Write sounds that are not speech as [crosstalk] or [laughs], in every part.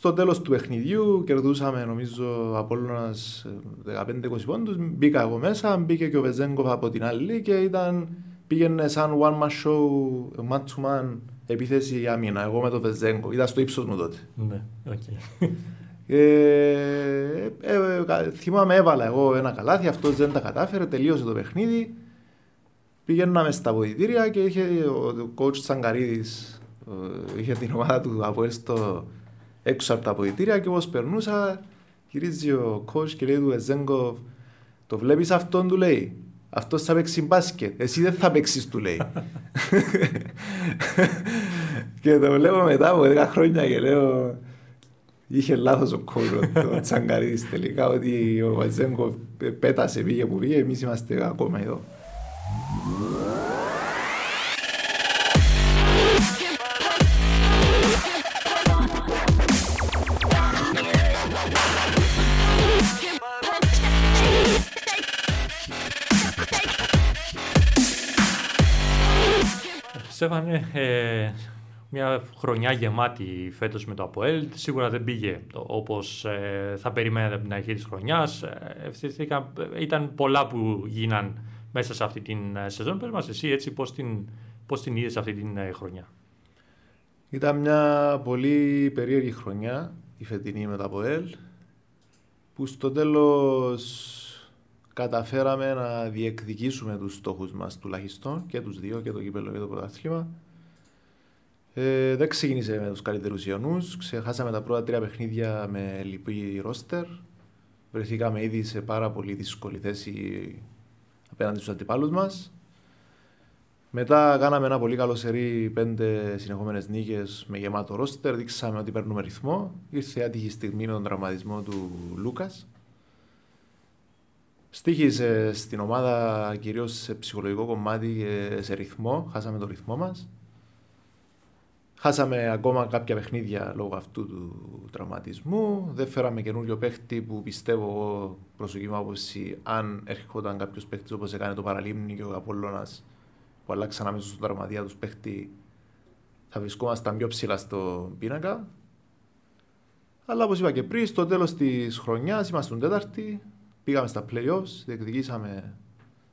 Στο τέλος του παιχνιδιού κερδούσαμε νομίζω από όλου 15-20 πόντους. Μπήκα εγώ μέσα, μπήκε και ο Βεζέγκοφ από την άλλη και ήταν, πήγαινε σαν one man show, man to man επίθεση για άμυνα. Εγώ με τον Βεζέγκο. Ήταν στο ύψος μου τότε. Ναι, okay. Ε, ε, ε, θυμάμαι έβαλα εγώ ένα καλάθι, αυτός δεν τα κατάφερε, τελείωσε το παιχνίδι. Πήγαιναμε στα βοηθήρια και είχε ο coach Τσαγκαρίδης, είχε την ομάδα του από στο έξω από τα βοηθήρια και όπως περνούσα γυρίζει ο coach και λέει του Εζέγκο το βλέπεις αυτόν του λέει αυτός θα παίξει μπάσκετ, εσύ δεν θα παίξεις του λέει. και το βλέπω μετά από 10 χρόνια και λέω Είχε λάθος ο κόλλο το Τσαγκαρίδης τελικά ότι ο Βαζέγκο πέτασε, πήγε που πήγε. Εμείς είμαστε ακόμα εδώ. Στέφανε, ε, μια χρονιά γεμάτη φέτος με το ΑΠΟΕΛ. Σίγουρα δεν πήγε όπως ε, θα περιμένατε από την αρχή της χρονιάς. Ε, ήταν πολλά που γίναν μέσα σε αυτή την ε, σεζόν. Πες μας εσύ έτσι πώς την, πώς την είδες αυτή την ε, χρονιά. Ήταν μια πολύ περίεργη χρονιά η φετινή με το ΑΠΟΕΛ που στο τέλος καταφέραμε να διεκδικήσουμε τους στόχους μας τουλάχιστον και τους δύο και το κύπελο και το πρωτάθλημα ε, δεν ξεκίνησε με τους καλύτερους Ιωνούς. Ξεχάσαμε τα πρώτα τρία παιχνίδια με λυπή ρόστερ. Βρεθήκαμε ήδη σε πάρα πολύ δύσκολη θέση απέναντι στους αντιπάλους μας. Μετά κάναμε ένα πολύ καλό σερί, πέντε συνεχόμενες νίκες με γεμάτο ρόστερ. Δείξαμε ότι παίρνουμε ρυθμό. Ήρθε άτυχη στιγμή με τον τραυματισμό του Λούκας. Στήχησε στην ομάδα κυρίως σε ψυχολογικό κομμάτι και σε ρυθμό. Χάσαμε το ρυθμό μας. Χάσαμε ακόμα κάποια παιχνίδια λόγω αυτού του τραυματισμού. Δεν φέραμε καινούριο παίχτη που πιστεύω εγώ προσωπική μου άποψη αν έρχονταν κάποιος παίχτης όπως έκανε το Παραλίμνη και ο Απόλλωνας που αλλάξαν αμέσως στον τραυματία τους παίχτη θα βρισκόμασταν πιο ψηλά στο πίνακα. Αλλά όπως είπα και πριν, στο τέλος της χρονιάς ήμασταν τέταρτη. Πήγαμε στα playoffs, διεκδικήσαμε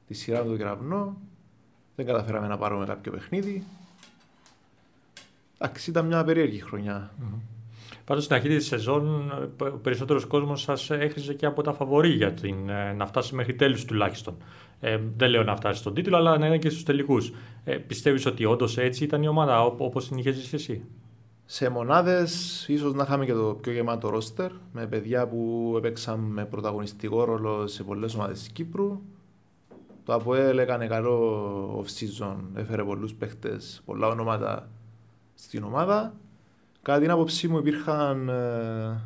τη σειρά με τον κεραυνό. Δεν καταφέραμε να πάρουμε κάποιο παιχνίδι. Εντάξει, ήταν μια περίεργη χρονιά. Mm-hmm. Πάντως στην αρχή της σεζόν, ο περισσότερος κόσμος σας έχριζε και από τα φαβορή για την, ε, να φτάσει μέχρι τέλους τουλάχιστον. Ε, δεν λέω να φτάσει στον τίτλο, αλλά να είναι και στους τελικούς. Ε, Πιστεύεις ότι όντως έτσι ήταν η ομάδα, όπως την είχες ζήσει εσύ; Σε μονάδες, ίσως να είχαμε και το πιο γεμάτο ρόστερ, με παιδιά που έπαιξαν με πρωταγωνιστικό ρόλο σε πολλές ομάδες της Κύπρου. Το ΑΠΟΕΛ έκανε καλό off-season, έφερε πολλούς παίχτες, πολλά ονόματα στην ομάδα. Κατά την άποψή μου υπήρχαν ε,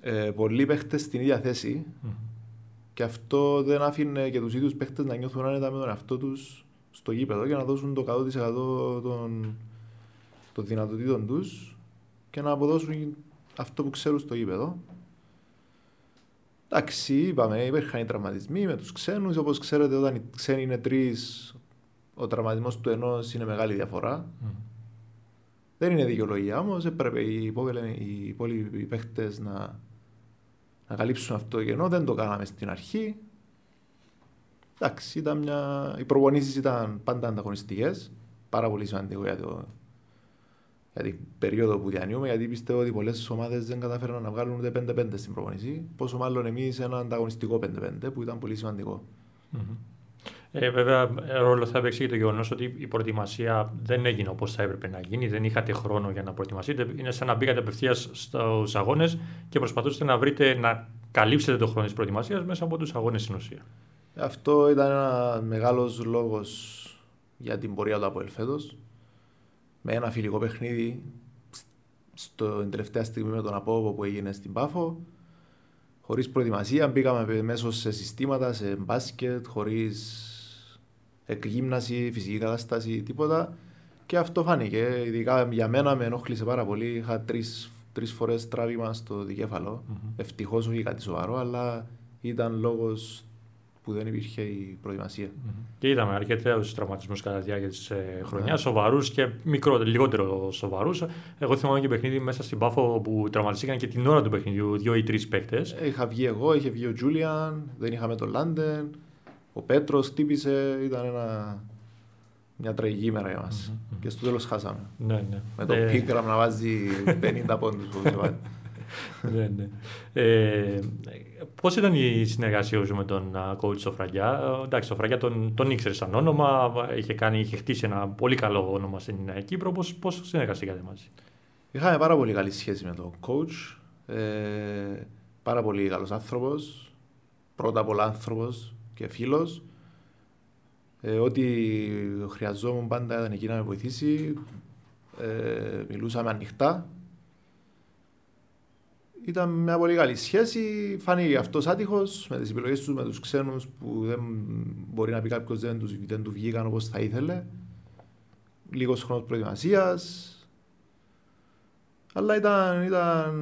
ε, πολλοί παίχτες στην ίδια θέση mm. και αυτό δεν άφηνε και τους ίδιους παίχτες να νιώθουν άνετα με τον εαυτό τους στο γήπεδο και να δώσουν το 100% των, των δυνατοτήτων τους και να αποδώσουν αυτό που ξέρουν στο γήπεδο. Εντάξει, είπαμε, υπήρχαν οι τραυματισμοί με τους ξένους. Όπως ξέρετε, όταν οι ξένοι είναι τρεις, ο τραυματισμός του ενός είναι μεγάλη διαφορά. Mm. Δεν είναι δικαιολογία όμως, έπρεπε οι, οι υπόλοιποι παίχτες να, να καλύψουν αυτό το κενό. Δεν το κάναμε στην αρχή. Εντάξει, ήταν μια... οι προπονήσεις ήταν πάντα ανταγωνιστικές. Πάρα πολύ σημαντικό για, το... για την περίοδο που διανύουμε, γιατί πιστεύω ότι πολλές ομάδες δεν καταφέραν να βγάλουν ούτε 5-5 στην προπονήση. Πόσο μάλλον εμείς ένα ανταγωνιστικό 5-5 που ήταν πολύ σημαντικό. Mm-hmm. Ε, βέβαια, ρόλος θα έπαιξε και το γεγονός ότι η προετοιμασία δεν έγινε όπως θα έπρεπε να γίνει. Δεν είχατε χρόνο για να προετοιμαστείτε. Είναι σαν να μπήκατε απευθείας στους αγώνες και προσπαθούσατε να βρείτε να καλύψετε το χρόνο της προετοιμασίας μέσα από τους αγώνες στην ουσία. Αυτό ήταν ένας μεγάλος λόγος για την πορεία του από Με ένα φιλικό παιχνίδι στην τελευταία στιγμή με τον Απόβο που έγινε στην Πάφο. Χωρίς προετοιμασία, μπήκαμε μέσω σε συστήματα, σε μπάσκετ, χωρίς εκγύμναση, φυσική κατάσταση, τίποτα. Και αυτό φάνηκε. Ειδικά για μένα με ενόχλησε πάρα πολύ. Είχα τρεις τρεις φορές τράβημα στο δικέφαλο. Mm-hmm. Ευτυχώς όχι κάτι σοβαρό, αλλά ήταν λόγος που δεν υπήρχε η προετοιμασία. Και είδαμε αρκετού τραυματισμούς κατά τη διάρκεια της ε, χρονιάς, ναι. σοβαρούς και μικρό, λιγότερο σοβαρούς. Εγώ θυμάμαι και παιχνίδι μέσα στην Πάφο που τραυματιστήκαν και την ώρα του παιχνιδιού δύο ή τρεις παίκτες. Είχα βγει εγώ, είχε βγει ο Τζούλιαν, δεν είχαμε τον Λάντεν. Ο Πέτρος χτύπησε, ήταν ένα, μια τραγική ημέρα για μας. Mm-hmm. Και στο τέλος χάσαμε. Ναι, ναι. Με το ε... Πίγκραμ να βάζει 50 πόντους [laughs] ναι, ναι. Ε, Πώς ήταν η συνεργασία σου με τον coach Σοφραγιά; Ε, εντάξει, Σοφραγιά τον, τον ήξερες σαν όνομα, είχε, κάνει, είχε χτίσει ένα πολύ καλό όνομα στην Κύπρο. Πώς συνεργαστήκατε μαζί; Είχαμε πάρα πολύ καλή σχέση με τον coach. Ε, πάρα πολύ καλός άνθρωπος. Πρώτα απ' όλα άνθρωπος και φίλος. Ε, ό,τι χρειαζόμουν πάντα ήταν εκεί να με βοηθήσει. Ε, μιλούσαμε ανοιχτά ήταν μια πολύ καλή σχέση. Φάνηκε αυτό άτυχο με τις επιλογές τους με τους ξένους που δεν μπορεί να πει κάποιος δεν, τους, δεν του βγήκαν όπως θα ήθελε. Λίγος χρόνος προετοιμασίας. Αλλά ήταν, ήταν,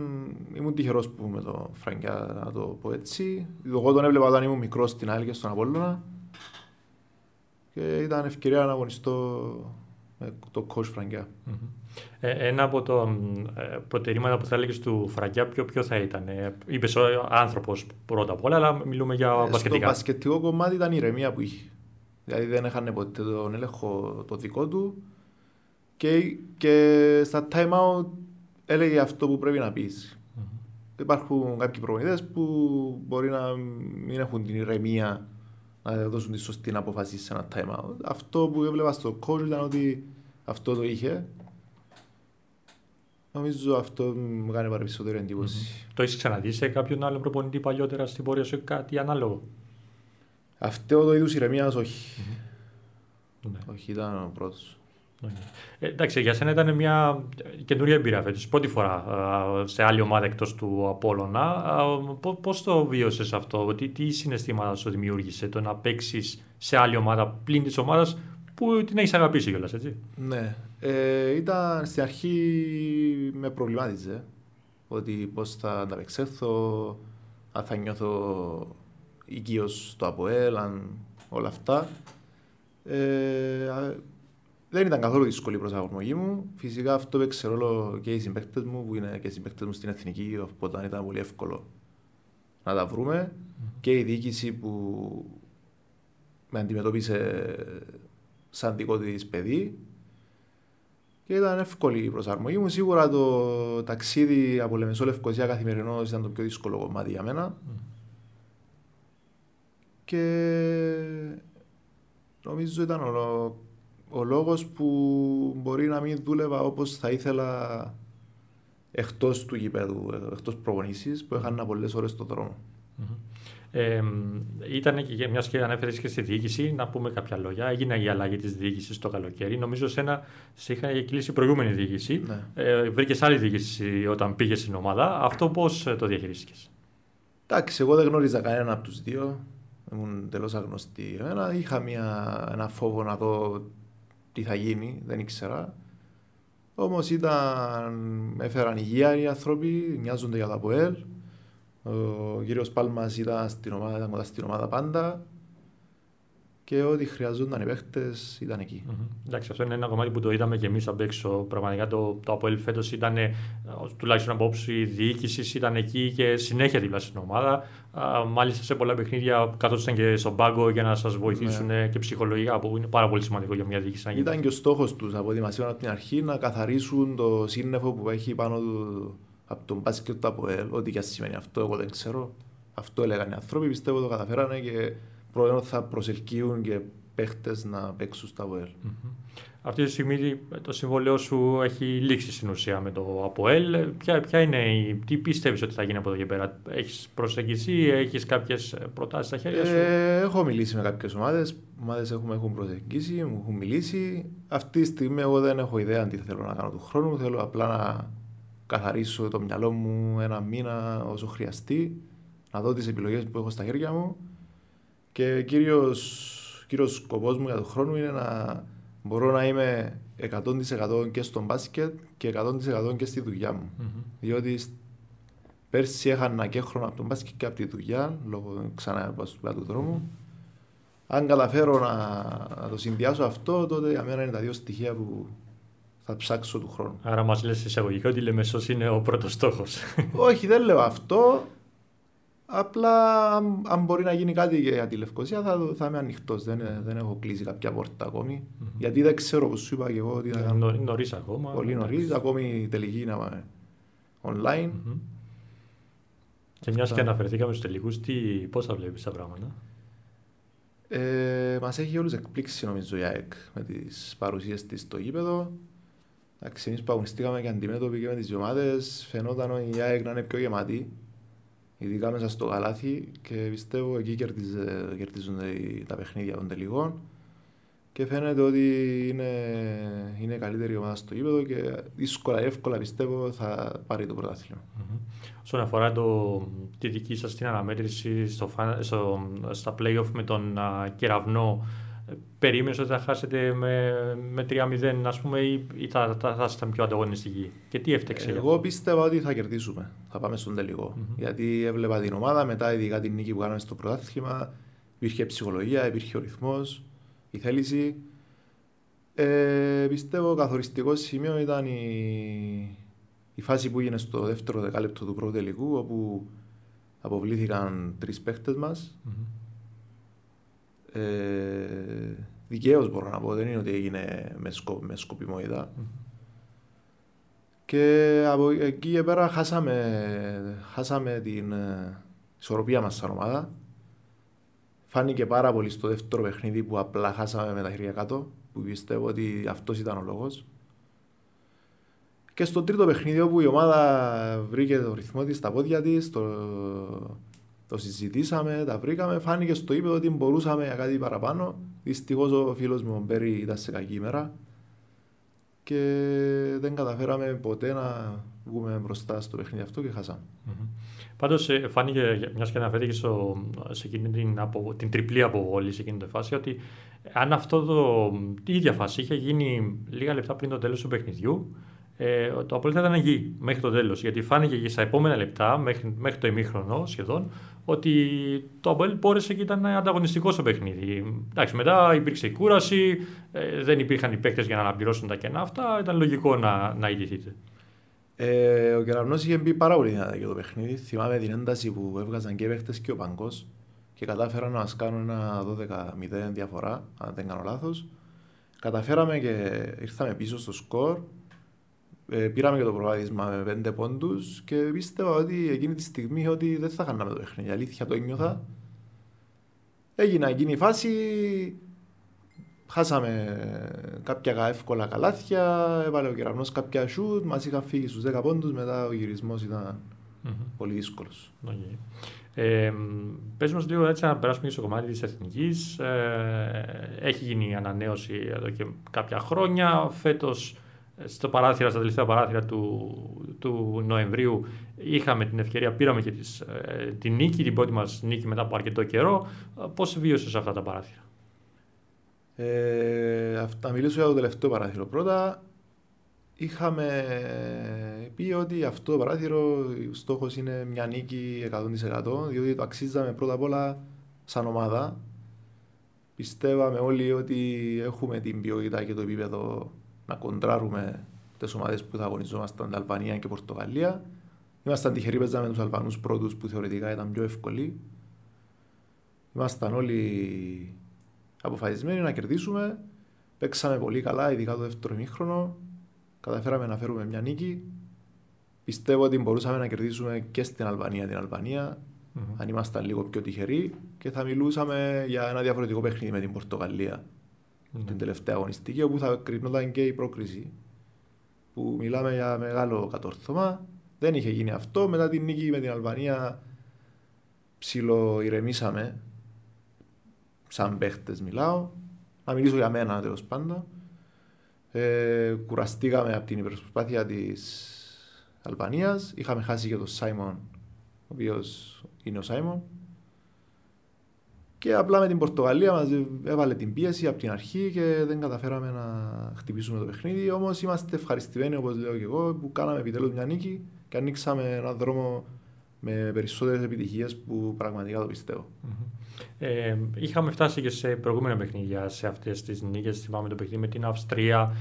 ήμουν τυχερός που με το Φραγκιά, να το πω έτσι. Εγώ τον έβλεπα όταν ήμουν μικρός στην άλλη και στον Απόλλωνα. Και ήταν ευκαιρία να αγωνιστώ με το coach Φραγκιά. Mm-hmm. Ε, ένα από τα ε, προτερήματα που θα έλεγες του Φραγκιά, ποιο, ποιο θα ήταν; Ε, Είπες ο άνθρωπος πρώτα απ' όλα, αλλά μιλούμε για ε, μπασκετικά. Το μπασκετικό κομμάτι ήταν η ηρεμία που είχε. Δηλαδή δεν έχανε ποτέ τον έλεγχο το δικό του και, και στα time out έλεγε αυτό που πρέπει να πεις. Mm-hmm. Υπάρχουν κάποιοι προμηθευτές που μπορεί να μην έχουν την ηρεμία να δώσουν τη σωστή αποφάση σε ένα time out. Αυτό που έβλεπα στο coach ήταν ότι αυτό το είχε Νομίζω αυτό μου κάνει περισσότερη εντύπωση. Mm-hmm. Το έχεις ξαναδεί σε κάποιον άλλο προπονητή παλιότερα στην πορεία σου κάτι ανάλογο; Αυτό το είδους ηρεμίας όχι. Mm-hmm. Όχι, ήταν ο πρώτος. Ε, εντάξει, για σένα ήταν μια καινούρια εμπειρία φέτος, πρώτη φορά σε άλλη ομάδα εκτός του Απόλλωνα. Πώς το βίωσες αυτό, τι, τι συναισθήματα σου δημιούργησε το να παίξεις σε άλλη ομάδα πλην της ομάδας που την έχεις αγαπήσει κιόλας, έτσι. Ναι. Ε, ήταν στην αρχή με προβλημάτιζε ότι πώς θα ανταπεξέλθω, αν θα νιώθω οικείος στο ΑΠΟΕΛ, αν όλα αυτά. Ε, δεν ήταν καθόλου δύσκολη η προσαρμογή μου. Φυσικά αυτό έπαιξε ρόλο και οι συμπαίκτες μου, που είναι και οι συμπαίκτες μου στην εθνική, οπότε ήταν πολύ εύκολο να τα βρούμε. Και η διοίκηση που με αντιμετώπισε σαν δικό της παιδί. Και ήταν εύκολη η προσαρμογή μου. Σίγουρα το ταξίδι από Λεμεσό Λευκοσία καθημερινό ήταν το πιο δύσκολο κομμάτι για μένα. Mm. Και νομίζω ήταν ο, ο λόγος που μπορεί να μην δούλευα όπως θα ήθελα εκτός του γηπέδου, εκτός προπονήσεις που έχανα πολλές ώρες στον δρόμο. Mm-hmm. Ε, ήταν και μιας και ανέφερες και στη διοίκηση, να πούμε κάποια λόγια. Έγινε η αλλαγή της διοίκησης το καλοκαίρι. Νομίζω σένα σε είχα κλείσει η προηγούμενη διοίκηση. Ναι. Ε, Βρήκες άλλη διοίκηση όταν πήγες στην ομάδα. Αυτό πώς το διαχειρίστηκες; Εντάξει, εγώ δεν γνώριζα κανέναν από τους δύο. Ήμουν τελώ αγνωστή. Εμένα είχα μια, ένα φόβο να δω τι θα γίνει, δεν ήξερα. Όμως ήταν, έφεραν υγεία οι άνθρωποι, νοιάζονται για το ΑΠΟΕΛ. Ο κύριος Πάλμας ήταν στην ομάδα, ήταν κοντά στην ομάδα πάντα και ό,τι χρειαζόταν οι παίχτες ήταν εκεί. Mm-hmm. Εντάξει, αυτό είναι ένα κομμάτι που το είδαμε και εμείς απ' έξω. Πραγματικά το, το Αποέλ φέτος ήταν, ε, τουλάχιστον από όψη διοίκησης, ήταν εκεί και συνέχεια δίπλα στην ομάδα. Α, μάλιστα σε πολλά παιχνίδια καθόταν και στον πάγκο για να σας βοηθήσουν ναι. και ψυχολογικά, που είναι πάρα πολύ σημαντικό για μια διοίκηση. Ήταν και ο στόχος τους από τη από την αρχή να καθαρίσουν το σύννεφο που έχει πάνω του από τον μπάσκετ του ΑΠΟΕΛ, ό,τι και σημαίνει αυτό, εγώ δεν ξέρω. Αυτό έλεγαν οι άνθρωποι, πιστεύω το καταφέρανε και προϊόν θα προσελκύουν και παίχτες να παίξουν στα ΑΠΟΕΛ. Mm-hmm. Αυτή τη στιγμή το συμβόλαιο σου έχει λήξει στην ουσία με το ΑΠΟΕΛ. Ποια, ποια είναι η, τι πιστεύεις ότι θα γίνει από εδώ και πέρα, Έχεις προσεγγίσει, έχεις κάποιες προτάσεις στα χέρια σου; Ε, έχω μιλήσει με κάποιες ομάδες. Ομάδες έχουμε έχουν προσεγγίσει, μου έχουν μιλήσει. Αυτή τη στιγμή εγώ δεν έχω ιδέα τι θέλω να κάνω του χρόνου. Θέλω απλά να καθαρίσω το μυαλό μου ένα μήνα όσο χρειαστεί, να δω τις επιλογές που έχω στα χέρια μου και κύριος, κύριος σκοπός μου για τον χρόνο είναι να μπορώ να είμαι 100% και στο μπάσκετ και 100% και στη δουλειά μου. Mm-hmm. Διότι πέρσι έχανα και χρόνο από τον μπάσκετ και από τη δουλειά, λόγω ξανά του δρόμου. αν καταφέρω να, να το συνδυάσω αυτό, τότε για μένα είναι τα δύο στοιχεία που θα ψάξω του χρόνου. Άρα μας λες εισαγωγικά ότι η Λεμεσός είναι ο πρώτος στόχος. [laughs] Όχι, δεν λέω αυτό. Απλά αν, αν μπορεί να γίνει κάτι για τη Λευκοσία θα, θα είμαι ανοιχτός. Δεν, δεν έχω κλείσει κάποια πόρτα ακόμη. Mm-hmm. Γιατί δεν ξέρω πώ σου είπα και εγώ ότι θα κάνω. Νωρίς ακόμα. Πολύ νωρίς. Ακόμη η τελική είναι online. Mm-hmm. Και μιας και αναφερθήκαμε στους τελικούς, πώς θα βλέπεις τα πράγματα; Ε, Μας έχει όλους εκπλήξει νομίζω η ΑΕΚ με τις παρουσίες της στο γήπεδο. Εντάξει, εμείς που αγωνιστήκαμε και αντιμέτωποι και με τις ομάδε, φαινόταν η ΑΕΚ να είναι πιο γεμάτη ειδικά μέσα στο καλάθι και πιστεύω εκεί κερδίζουν τα παιχνίδια των τελικών και φαίνεται ότι είναι, είναι καλύτερη ομάδα στο γήπεδο και δύσκολα εύκολα πιστεύω θα πάρει το πρωτάθλημα. Mm-hmm. Όσον αφορά το, τη δική σας την αναμέτρηση στο, στο, στα play-off με τον uh, Κεραυνό, περίμενες ότι θα χάσετε με, με 3-0 ας πούμε ή, ή θα, θα, θα είστε πιο ανταγωνιστικοί; Και τι έφταξε Εγώ πίστευα ότι θα κερδίσουμε, θα πάμε στον τελικό mm-hmm. γιατί έβλεπα την ομάδα μετά ειδικά την νίκη που κάναμε στο πρωτάθλημα υπήρχε ψυχολογία, υπήρχε ο ρυθμός η θέληση ε, πιστεύω καθοριστικό σημείο ήταν η, η φάση που έγινε στο δεύτερο δεκάλεπτο του πρώτου τελικού όπου αποβλήθηκαν τρεις παίχτες μας. Mm-hmm ε, Δικαίως μπορώ να πω, δεν είναι ότι έγινε με, σκο, με σκοπιμότητα. Mm. Και από εκεί και πέρα χάσαμε, χάσαμε την ε, ισορροπία μας σαν ομάδα. Φάνηκε πάρα πολύ στο δεύτερο παιχνίδι που απλά χάσαμε με τα χέρια κάτω, που πιστεύω ότι αυτός ήταν ο λόγος. Και στο τρίτο παιχνίδι όπου η ομάδα βρήκε το ρυθμό της στα πόδια της, το, το συζητήσαμε, τα βρήκαμε, φάνηκε στο ύπεδο ότι μπορούσαμε για κάτι παραπάνω. Δυστυχώς ο φίλος μου ο Μπέρι ήταν σε κακή ημέρα και δεν καταφέραμε ποτέ να βγούμε μπροστά στο παιχνίδι αυτό και χάσαμε. Mm-hmm. Πάντως, ε, φάνηκε, μιας και αναφέρθηκε σε εκείνη την, απο, την τριπλή αποβολή σε εκείνη τη φάση, ότι αν αυτό το, η ίδια φάση είχε γίνει λίγα λεπτά πριν το τέλος του παιχνιδιού, ε, το Απόλυτα ήταν εκεί μέχρι το τέλος. Γιατί φάνηκε και στα επόμενα λεπτά, μέχρι, μέχρι το ημίχρονο σχεδόν, ότι το Αποέλ μπόρεσε και ήταν ανταγωνιστικό στο παιχνίδι. Εντάξει, μετά υπήρξε η κούραση, ε, δεν υπήρχαν οι παίκτες για να αναπληρώσουν τα κενά αυτά. Ήταν λογικό να, να ηγηθείτε. Ε, ο Κεραυνό είχε μπει πάρα πολύ δυνατά για το παιχνίδι. Θυμάμαι την ένταση που έβγαζαν και οι παίκτες και ο Παγκός και κατάφεραν να μας κάνουν ένα 12-0 διαφορά, αν δεν κάνω λάθος. Καταφέραμε και ήρθαμε πίσω στο σκορ ε, πήραμε και το προβάδισμα με πέντε πόντους και πίστευα ότι εκείνη τη στιγμή ότι δεν θα χάναμε το παιχνίδι. Αλήθεια το ένιωθα. Έγινα εκείνη η φάση. Χάσαμε κάποια εύκολα καλάθια. Έβαλε ο κεραυνός κάποια σουτ. Μας είχαν φύγει στους 10 πόντους. Μετά ο γυρισμός ήταν mm-hmm. πολύ δύσκολος. Okay. Ε, πες μας λίγο έτσι να περάσουμε στο κομμάτι της εθνικής. Ε, έχει γίνει η ανανέωση εδώ και κάποια χρόνια. Φέτος στο παράθυρα, στα τελευταία παράθυρα του, του Νοεμβρίου είχαμε την ευκαιρία, πήραμε και τις, ε, την νίκη, την πρώτη μας νίκη μετά από αρκετό καιρό. Πώς βίωσες αυτά τα παράθυρα; Ε, θα μιλήσω για το τελευταίο παράθυρο. Πρώτα είχαμε πει ότι αυτό το παράθυρο ο στόχος είναι μια νίκη 100% διότι το αξίζαμε πρώτα απ' όλα σαν ομάδα. Πιστεύαμε όλοι ότι έχουμε την ποιότητα και το επίπεδο να κοντράρουμε τις ομάδες που θα αγωνιζόμασταν, Αλβανία και Πορτογαλία. Ήμασταν τυχεροί, παίζαμε τους Αλβανούς πρώτους που θεωρητικά ήταν πιο εύκολοι. Ήμασταν όλοι αποφασισμένοι να κερδίσουμε. Παίξαμε πολύ καλά, ειδικά το δεύτερο ημίχρονο. Καταφέραμε να φέρουμε μια νίκη. Πιστεύω ότι μπορούσαμε να κερδίσουμε και στην Αλβανία την Αλβανία, mm-hmm. αν ήμασταν λίγο πιο τυχεροί και θα μιλούσαμε για ένα διαφορετικό παιχνίδι με την Πορτογαλία mm. την τελευταία αγωνιστική, όπου θα κρινόταν και η πρόκριση. Που μιλάμε για μεγάλο κατόρθωμα. Δεν είχε γίνει αυτό. Μετά την νίκη με την Αλβανία ψηλο ηρεμήσαμε. Σαν παίχτες μιλάω. Να μιλήσω για μένα τέλος πάντων. Ε, κουραστήκαμε από την υπερπροσπάθεια της Αλβανίας. Είχαμε χάσει και τον Σάιμον, ο οποίος είναι ο Σάιμον. Και απλά με την Πορτογαλία μας έβαλε την πίεση από την αρχή και δεν καταφέραμε να χτυπήσουμε το παιχνίδι. Όμως είμαστε ευχαριστημένοι, όπως λέω και εγώ, που κάναμε επιτέλους μια νίκη και ανοίξαμε έναν δρόμο με περισσότερες επιτυχίες που πραγματικά το πιστεύω. Ε, είχαμε φτάσει και σε προηγούμενα παιχνίδια σε αυτές τις νίκες. Θυμάμαι το παιχνίδι με την Αυστρία,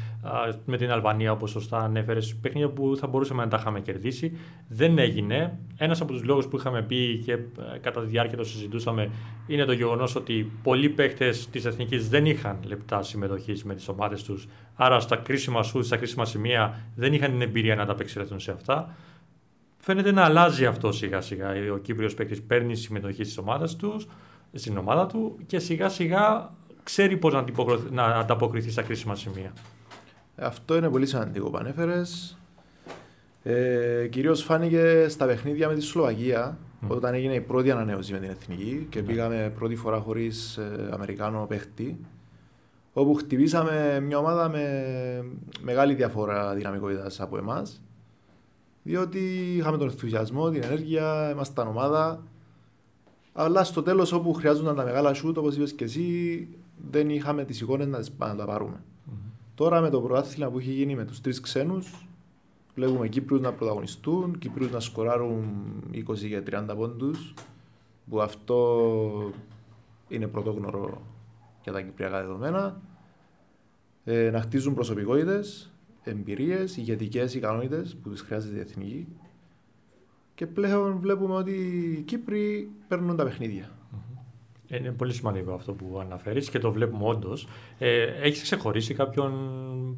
με την Αλβανία, όπως σωστά ανέφερες. Παιχνίδια που θα μπορούσαμε να τα είχαμε κερδίσει. Δεν έγινε. Ένας από τους λόγους που είχαμε πει και ε, κατά τη διάρκεια το συζητούσαμε είναι το γεγονός ότι πολλοί παίχτε της Εθνικής δεν είχαν λεπτά συμμετοχής με τις ομάδες τους. Άρα στα κρίσιμα σου, στα κρίσιμα σημεία δεν είχαν την εμπειρία να τα απεξέλθουν σε αυτά. Φαίνεται να αλλάζει αυτό σιγά σιγά. Ο Κύπριος παίκτης παίρνει συμμετοχή στις ομάδες τους στην ομάδα του και σιγά σιγά ξέρει πώς να, να ανταποκριθεί στα κρίσιμα σημεία. Αυτό είναι πολύ σημαντικό που ανέφερες. Ε, Κυρίως φάνηκε στα παιχνίδια με τη Σλοβακία, mm. όταν έγινε η πρώτη ανανέωση με την εθνική και mm. πήγαμε πρώτη φορά χωρίς ε, Αμερικάνο παίχτη. Όπου χτυπήσαμε μια ομάδα με μεγάλη διαφορά δυναμικότητας από εμάς. Διότι είχαμε τον ενθουσιασμό, την ενέργεια, ήμασταν ομάδα αλλά στο τέλος, όπου χρειάζονταν τα μεγάλα σουτ, όπως είπες και εσύ, δεν είχαμε τις εικόνες να, να τα πάρουμε. Mm-hmm. Τώρα με το πρωτάθλημα που έχει γίνει με τους τρεις ξένους, βλέπουμε Κύπρους να πρωταγωνιστούν, Κύπρου να σκοράρουν 20 και 30 πόντους, που αυτό είναι πρωτόγνωρο για τα κυπριακά δεδομένα. Ε, να χτίζουν προσωπικότητες, εμπειρίες, ηγετικές ικανότητες που τις χρειάζεται η εθνική και πλέον βλέπουμε ότι οι Κύπροι παίρνουν τα παιχνίδια. Είναι πολύ σημαντικό αυτό που αναφέρεις και το βλέπουμε όντως. Ε, έχεις ξεχωρίσει κάποιον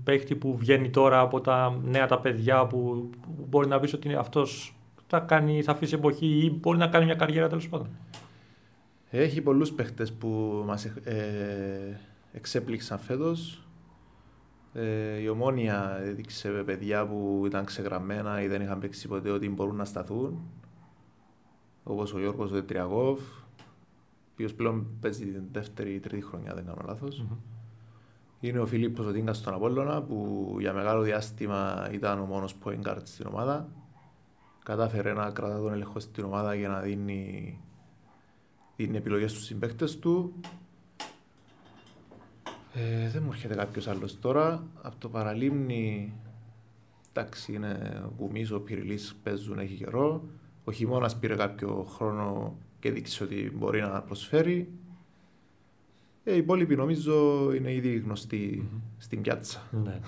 παίχτη που βγαίνει τώρα από τα νέα τα παιδιά που μπορεί να πεις ότι αυτός θα, κάνει, θα αφήσει εποχή ή μπορεί να κάνει μια καριέρα τέλος πάντων; Έχει πολλούς παίχτες που μας ε, εξέπληξαν φέτος. Ε, η ομόνια έδειξε παιδιά που ήταν ξεγραμμένα ή δεν είχαν παίξει ποτέ ότι μπορούν να σταθούν. Όπως ο Γιώργος Δετριακόφ, ο οποίος πλέον παίζει την δεύτερη ή τρίτη χρονιά, δεν κάνω λάθος. Mm-hmm. Είναι ο Φιλίππος ο Τίνκας στον Απόλλωνα που για μεγάλο διάστημα ήταν ο μόνος που έγκαρτ στην ομάδα. Κατάφερε να κρατά τον έλεγχο στην ομάδα για να δίνει, δίνει επιλογές στους συμπαίκτες του ε, δεν μου έρχεται κάποιος άλλος τώρα. Από το παραλίμνη, εντάξει, είναι ο Κουμής, ο Πυριλής παίζουν, έχει καιρό. Ο χειμώνας πήρε κάποιο χρόνο και δείξε ότι μπορεί να προσφέρει. Ε, οι υπόλοιποι νομίζω είναι ήδη γνωστοί mm-hmm. στην πιάτσα. Ναι.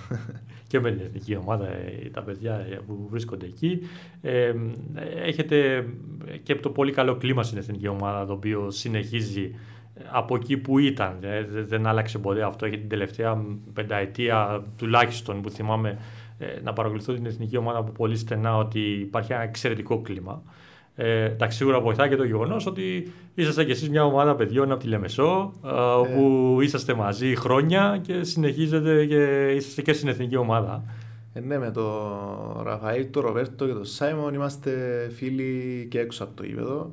και με την εθνική ομάδα, ε, τα παιδιά ε, που βρίσκονται εκεί. Ε, έχετε και το πολύ καλό κλίμα στην εθνική ομάδα, το οποίο συνεχίζει από εκεί που ήταν. Ε, δεν άλλαξε ποτέ αυτό. Έχει την τελευταία πενταετία τουλάχιστον που θυμάμαι ε, να παρακολουθώ την εθνική ομάδα από πολύ στενά ότι υπάρχει ένα εξαιρετικό κλίμα. Ε, εντάξει, σίγουρα βοηθάει και το γεγονός ότι είσαστε κι εσείς μια ομάδα παιδιών από τη Λεμεσό, ε, όπου είσαστε μαζί χρόνια και συνεχίζετε και είσαστε και στην εθνική ομάδα. Ε, ναι, με τον Ραφαήλ, τον Ροβέρτο και τον Σάιμον είμαστε φίλοι και έξω από το γήπεδο.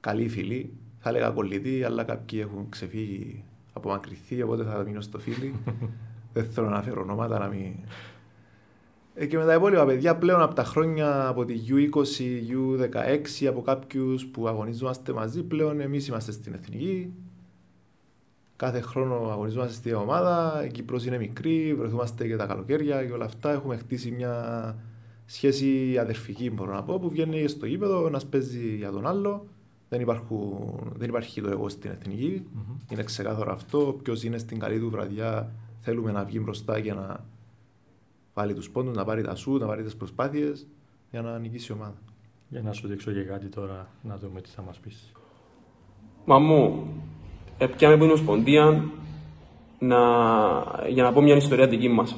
Καλοί φίλοι θα έλεγα κολλητή, αλλά κάποιοι έχουν ξεφύγει, απομακρυνθεί, οπότε θα μείνω στο φίλι. [laughs] Δεν θέλω να φέρω ονόματα, να μην... Ε, και με τα υπόλοιπα παιδιά πλέον από τα χρόνια από τη U20, U16, από κάποιους που αγωνίζομαστε μαζί, πλέον εμείς είμαστε στην εθνική. Κάθε χρόνο αγωνιζόμαστε στη ομάδα, η Κύπρος είναι μικρή, βρεθούμαστε και τα καλοκαίρια και όλα αυτά. Έχουμε χτίσει μια σχέση αδερφική, μπορώ να πω, που βγαίνει στο γήπεδο, ένας παίζει για τον άλλο δεν, υπάρχουν, δεν υπάρχει το εγώ στην εθνική. Mm-hmm. Είναι ξεκάθαρο αυτό. Ποιος είναι στην καλή του βραδιά, θέλουμε να βγει μπροστά για να βάλει τους πόντους, να πάρει τα σου, να πάρει τις προσπάθειες για να νικήσει η ομάδα. Για να σου δείξω και κάτι τώρα, να δούμε τι θα μας πεις. Μαμού, έπιαμε που είναι Ομοσπονδία να... για να πω μια ιστορία δική μας.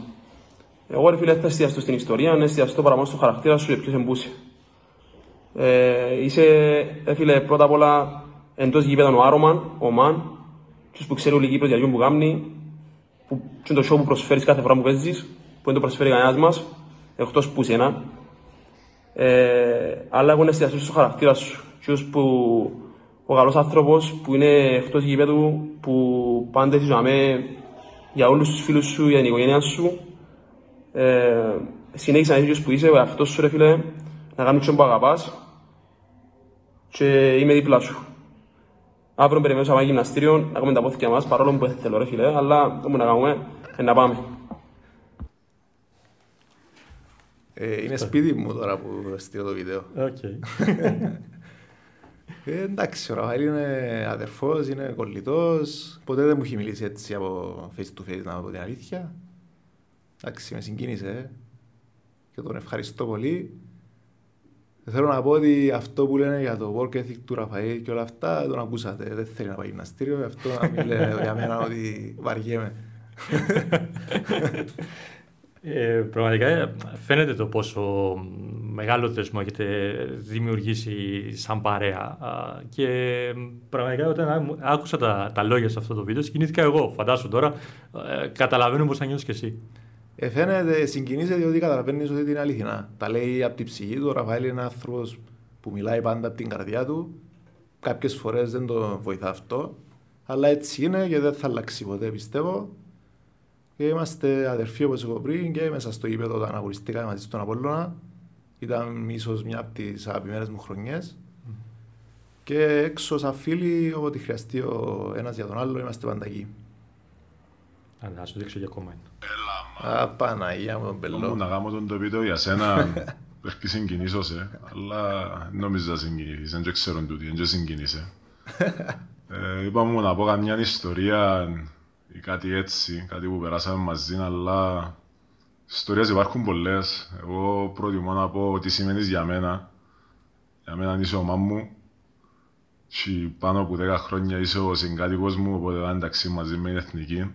Εγώ ρε φίλε θα εστιαστώ στην ιστορία, να εστιαστώ παραπάνω στο χαρακτήρα σου και ποιος εμπούσε. Ε, είσαι, έφυλε πρώτα απ' όλα εντός γήπεδα ο Άρωμαν, ο Μαν, του που ξέρουν λίγοι για που κάνει, που είναι το show που προσφέρεις κάθε φορά που παίζεις, που δεν το προσφέρει κανένας μας, εκτός που σένα. Ε, αλλά εγώ εστιαστεί στο χαρακτήρα σου. Του που ο καλός άνθρωπος που είναι εκτός γήπεδου, που πάντα ζητάμε για όλους τους φίλους σου, για την οικογένειά σου. Ε, συνέχισε να είσαι που είσαι, ο εαυτός σου, ρε φίλε, να κάνεις που αγαπάς και είμαι δίπλα σου. Αύριο περιμένω σε ένα γυμναστήριο να κάνουμε τα πόθηκια μας, παρόλο που δεν θέλω ρε φίλε, αλλά όμως να κάνουμε, να πάμε. Ε, είναι σπίτι μου τώρα που στείλω το βίντεο. Okay. [laughs] ε, εντάξει, ο Ραφαήλ είναι αδερφός, είναι κολλητός. Ποτέ δεν μου έχει μιλήσει έτσι από face to face, να πω την αλήθεια. Εντάξει, με συγκίνησε ε. και τον ευχαριστώ πολύ. Θέλω να πω ότι αυτό που λένε για το work ethic του Ραφαήλ και όλα αυτά τον ακούσατε. Δεν θέλει να πάει γυμναστήριο, αυτό να μην λένε για μένα ότι βαριέμαι. Ε, πραγματικά ε, φαίνεται το πόσο μεγάλο θεσμό έχετε δημιουργήσει σαν παρέα. Και πραγματικά όταν άκουσα τα, τα λόγια σε αυτό το βίντεο, συγκινήθηκα εγώ. Φαντάσου τώρα, ε, καταλαβαίνω πώς θα νιώσει και εσύ. Ε, φαίνεται, συγκινήσε διότι καταλαβαίνεις ότι είναι αληθινά. Τα λέει από την ψυχή του. Ο Ραφαέλ είναι άνθρωπος που μιλάει πάντα από την καρδιά του. Κάποιες φορές δεν το βοηθά αυτό. Αλλά έτσι είναι και δεν θα αλλάξει ποτέ, πιστεύω. Και είμαστε αδερφοί όπως έχω πριν και μέσα στο γήπεδο όταν αγωνιστήκα μαζί στον Απόλλωνα. Ήταν ίσως μια από τις αγαπημένες μου χρονιές. Mm. Και έξω σαν φίλοι, όποτε χρειαστεί ο ένας για τον άλλο, είμαστε πάντα εκεί. Να σου δείξω για ακόμα ένα. Α, Παναγία μου τον πελό. Να κάνω τον το βίντεο για σένα, [laughs] πρέπει συγκινήσω σε, αλλά νόμιζα να συγκινήσεις, δεν ξέρω τούτη, δεν συγκινήσε. [laughs] ε, είπαμε να πω καμιά ιστορία ή κάτι έτσι, κάτι που περάσαμε μαζί, αλλά ιστορίες υπάρχουν πολλές. Εγώ προτιμώ να πω τι σημαίνεις για μένα. Για μένα είσαι ο μου και πάνω από 10 χρόνια είσαι ο συγκάτοικος μου, οπότε ήταν εντάξει μαζί με την εθνική.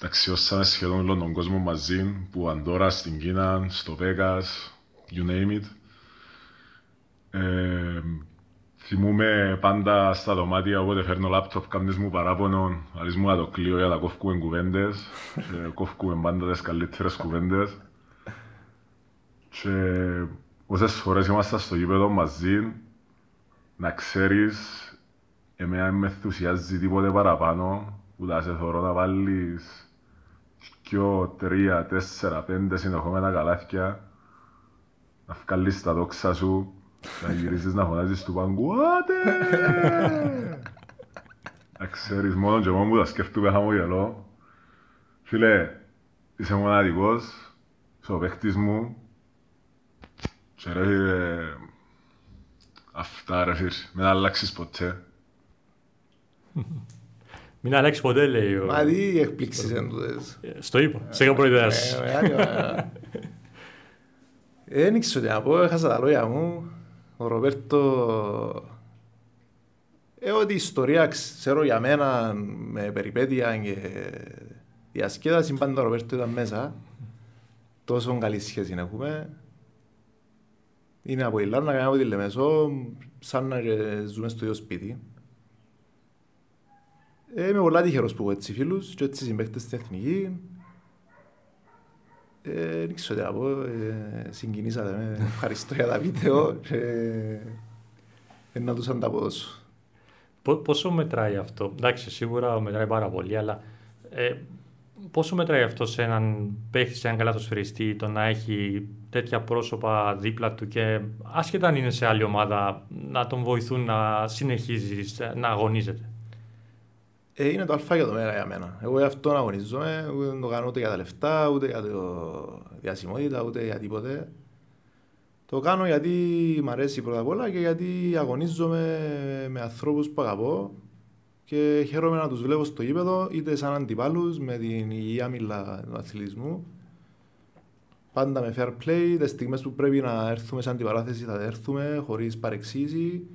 Ταξιώσαμε σχεδόν όλο τον κόσμο μαζί, που Αντόρα, στην Κίνα, στο Βέγας, you name it. Ε, Θυμούμαι πάντα στα δωμάτια, όποτε φέρνω λάπτοπ, κάνεις μου παράπονο, αρείς μου να το κλείω για να κόφκουμε κουβέντες και κόφκουμε πάντα τις καλύτερες κουβέντες. Και όσες φορές είμαστε στο γήπεδο μαζί, να ξέρεις, εμένα με ενθουσιάζει τίποτε παραπάνω, που θα σε θωρώ να βάλεις δυο, τρία, τέσσερα, πέντε συνεχόμενα καλάθια, να βγάλεις τα δόξα σου να γυρίσεις να φωνάζεις του πάγκου «Άτε!» Να ξέρεις μόνο και μόνο που τα σκέφτομαι χαμογελώ. Φίλε, είσαι μοναδικός, είσαι ο παίχτης μου και ρε φίλε, αυτά ρε φίλε, μην αλλάξεις ποτέ. Μην αλλάξεις ποτέ, λέει ο... Μα τι εκπλήξεις εν τούτες. Στο είπα, σε είχα προειδεάσει. Δεν ήξερα τι να πω, έχασα τα λόγια μου. Ο Ροπέρτο... Ε, ότι η ιστορία ξέρω για μένα με περιπέτεια και διασκέδαση πάντα ο Ροπέρτο ήταν μέσα. Τόσο καλή σχέση έχουμε. Είναι από η Λάρνα, κανένα από τη Λεμεσό, σαν να ζούμε στο ίδιο σπίτι. Ε, είμαι πολλά τυχερός που έχω έτσι φίλους και έτσι συμπαίχτες στην Εθνική. Ε, δεν ξέρω τι να πω, ε, συγκινήσατε με, [laughs] ευχαριστώ για τα βίντεο και ε, να τους ανταποδώσω. Πόσο μετράει αυτό, εντάξει σίγουρα μετράει πάρα πολύ, αλλά ε, πόσο μετράει αυτό σε έναν παίχτη, σε έναν καλαθοσφαιριστή, το να έχει τέτοια πρόσωπα δίπλα του και άσχετα αν είναι σε άλλη ομάδα, να τον βοηθούν να συνεχίζει, να αγωνίζεται; Ε, είναι το αλφά για το μέρα για μένα. Εγώ για αυτόν αγωνίζομαι, ούτε δεν το κάνω ούτε για τα λεφτά, ούτε για το διασημότητα, ούτε για τίποτε. Το κάνω γιατί μ' αρέσει πρώτα απ' όλα και γιατί αγωνίζομαι με ανθρώπους που αγαπώ και χαίρομαι να τους βλέπω στο γήπεδο είτε σαν αντιπάλους με την υγεία μίλα του αθλητισμού πάντα με fair play, τις στιγμές που πρέπει να έρθουμε σαν αντιπαράθεση θα έρθουμε χωρίς παρεξήγηση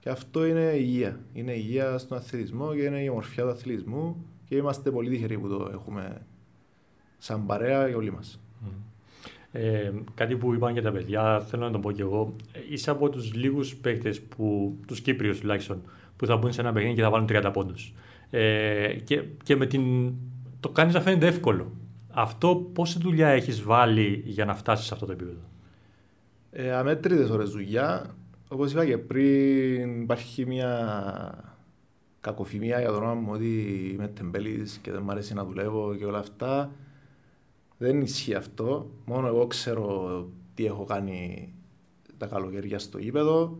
και αυτό είναι υγεία. Είναι υγεία στον αθλητισμό και είναι η ομορφιά του αθλητισμού και είμαστε πολύ τυχεροί που το έχουμε σαν παρέα για όλοι μας. Ε, κάτι που είπαν και τα παιδιά, θέλω να το πω και εγώ. Είσαι από τους λίγους παίκτες, τους Κύπριους τουλάχιστον, που θα μπουν σε ένα παιχνίδι και θα βάλουν 30 πόντους. Ε, και, και με την... το κάνεις να φαίνεται εύκολο. Αυτό πόση δουλειά έχεις βάλει για να φτάσεις σε αυτό το επίπεδο; Ε, Αμέτρητες ώρες δουλειά. Όπως είπα και πριν, υπάρχει μια κακοφημία για το όνομα μου ότι είμαι τεμπέλης και δεν μου αρέσει να δουλεύω και όλα αυτά. Δεν ισχύει αυτό. Μόνο εγώ ξέρω τι έχω κάνει τα καλοκαιριά στο γήπεδο.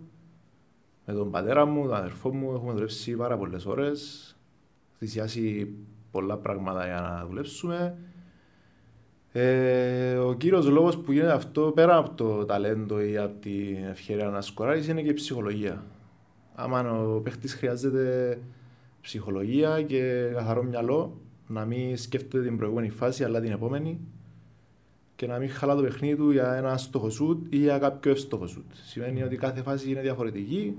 Με τον πατέρα μου, τον αδερφό μου έχουμε δουλέψει πάρα πολλές ώρες. Θυσιάσει πολλά πράγματα για να δουλέψουμε. Ε, ο κύριος λόγος που γίνεται αυτό πέρα από το ταλέντο ή από την ευκαιρία να σκοράρεις είναι και η ψυχολογία. Άμα ο παίχτης χρειάζεται ψυχολογία και καθαρό μυαλό, να μην σκέφτεται την προηγούμενη φάση αλλά την επόμενη και να μην χαλά το παιχνίδι του για ένα στόχο σουτ ή για κάποιο εύστοχο σουτ. Σημαίνει ότι κάθε φάση είναι διαφορετική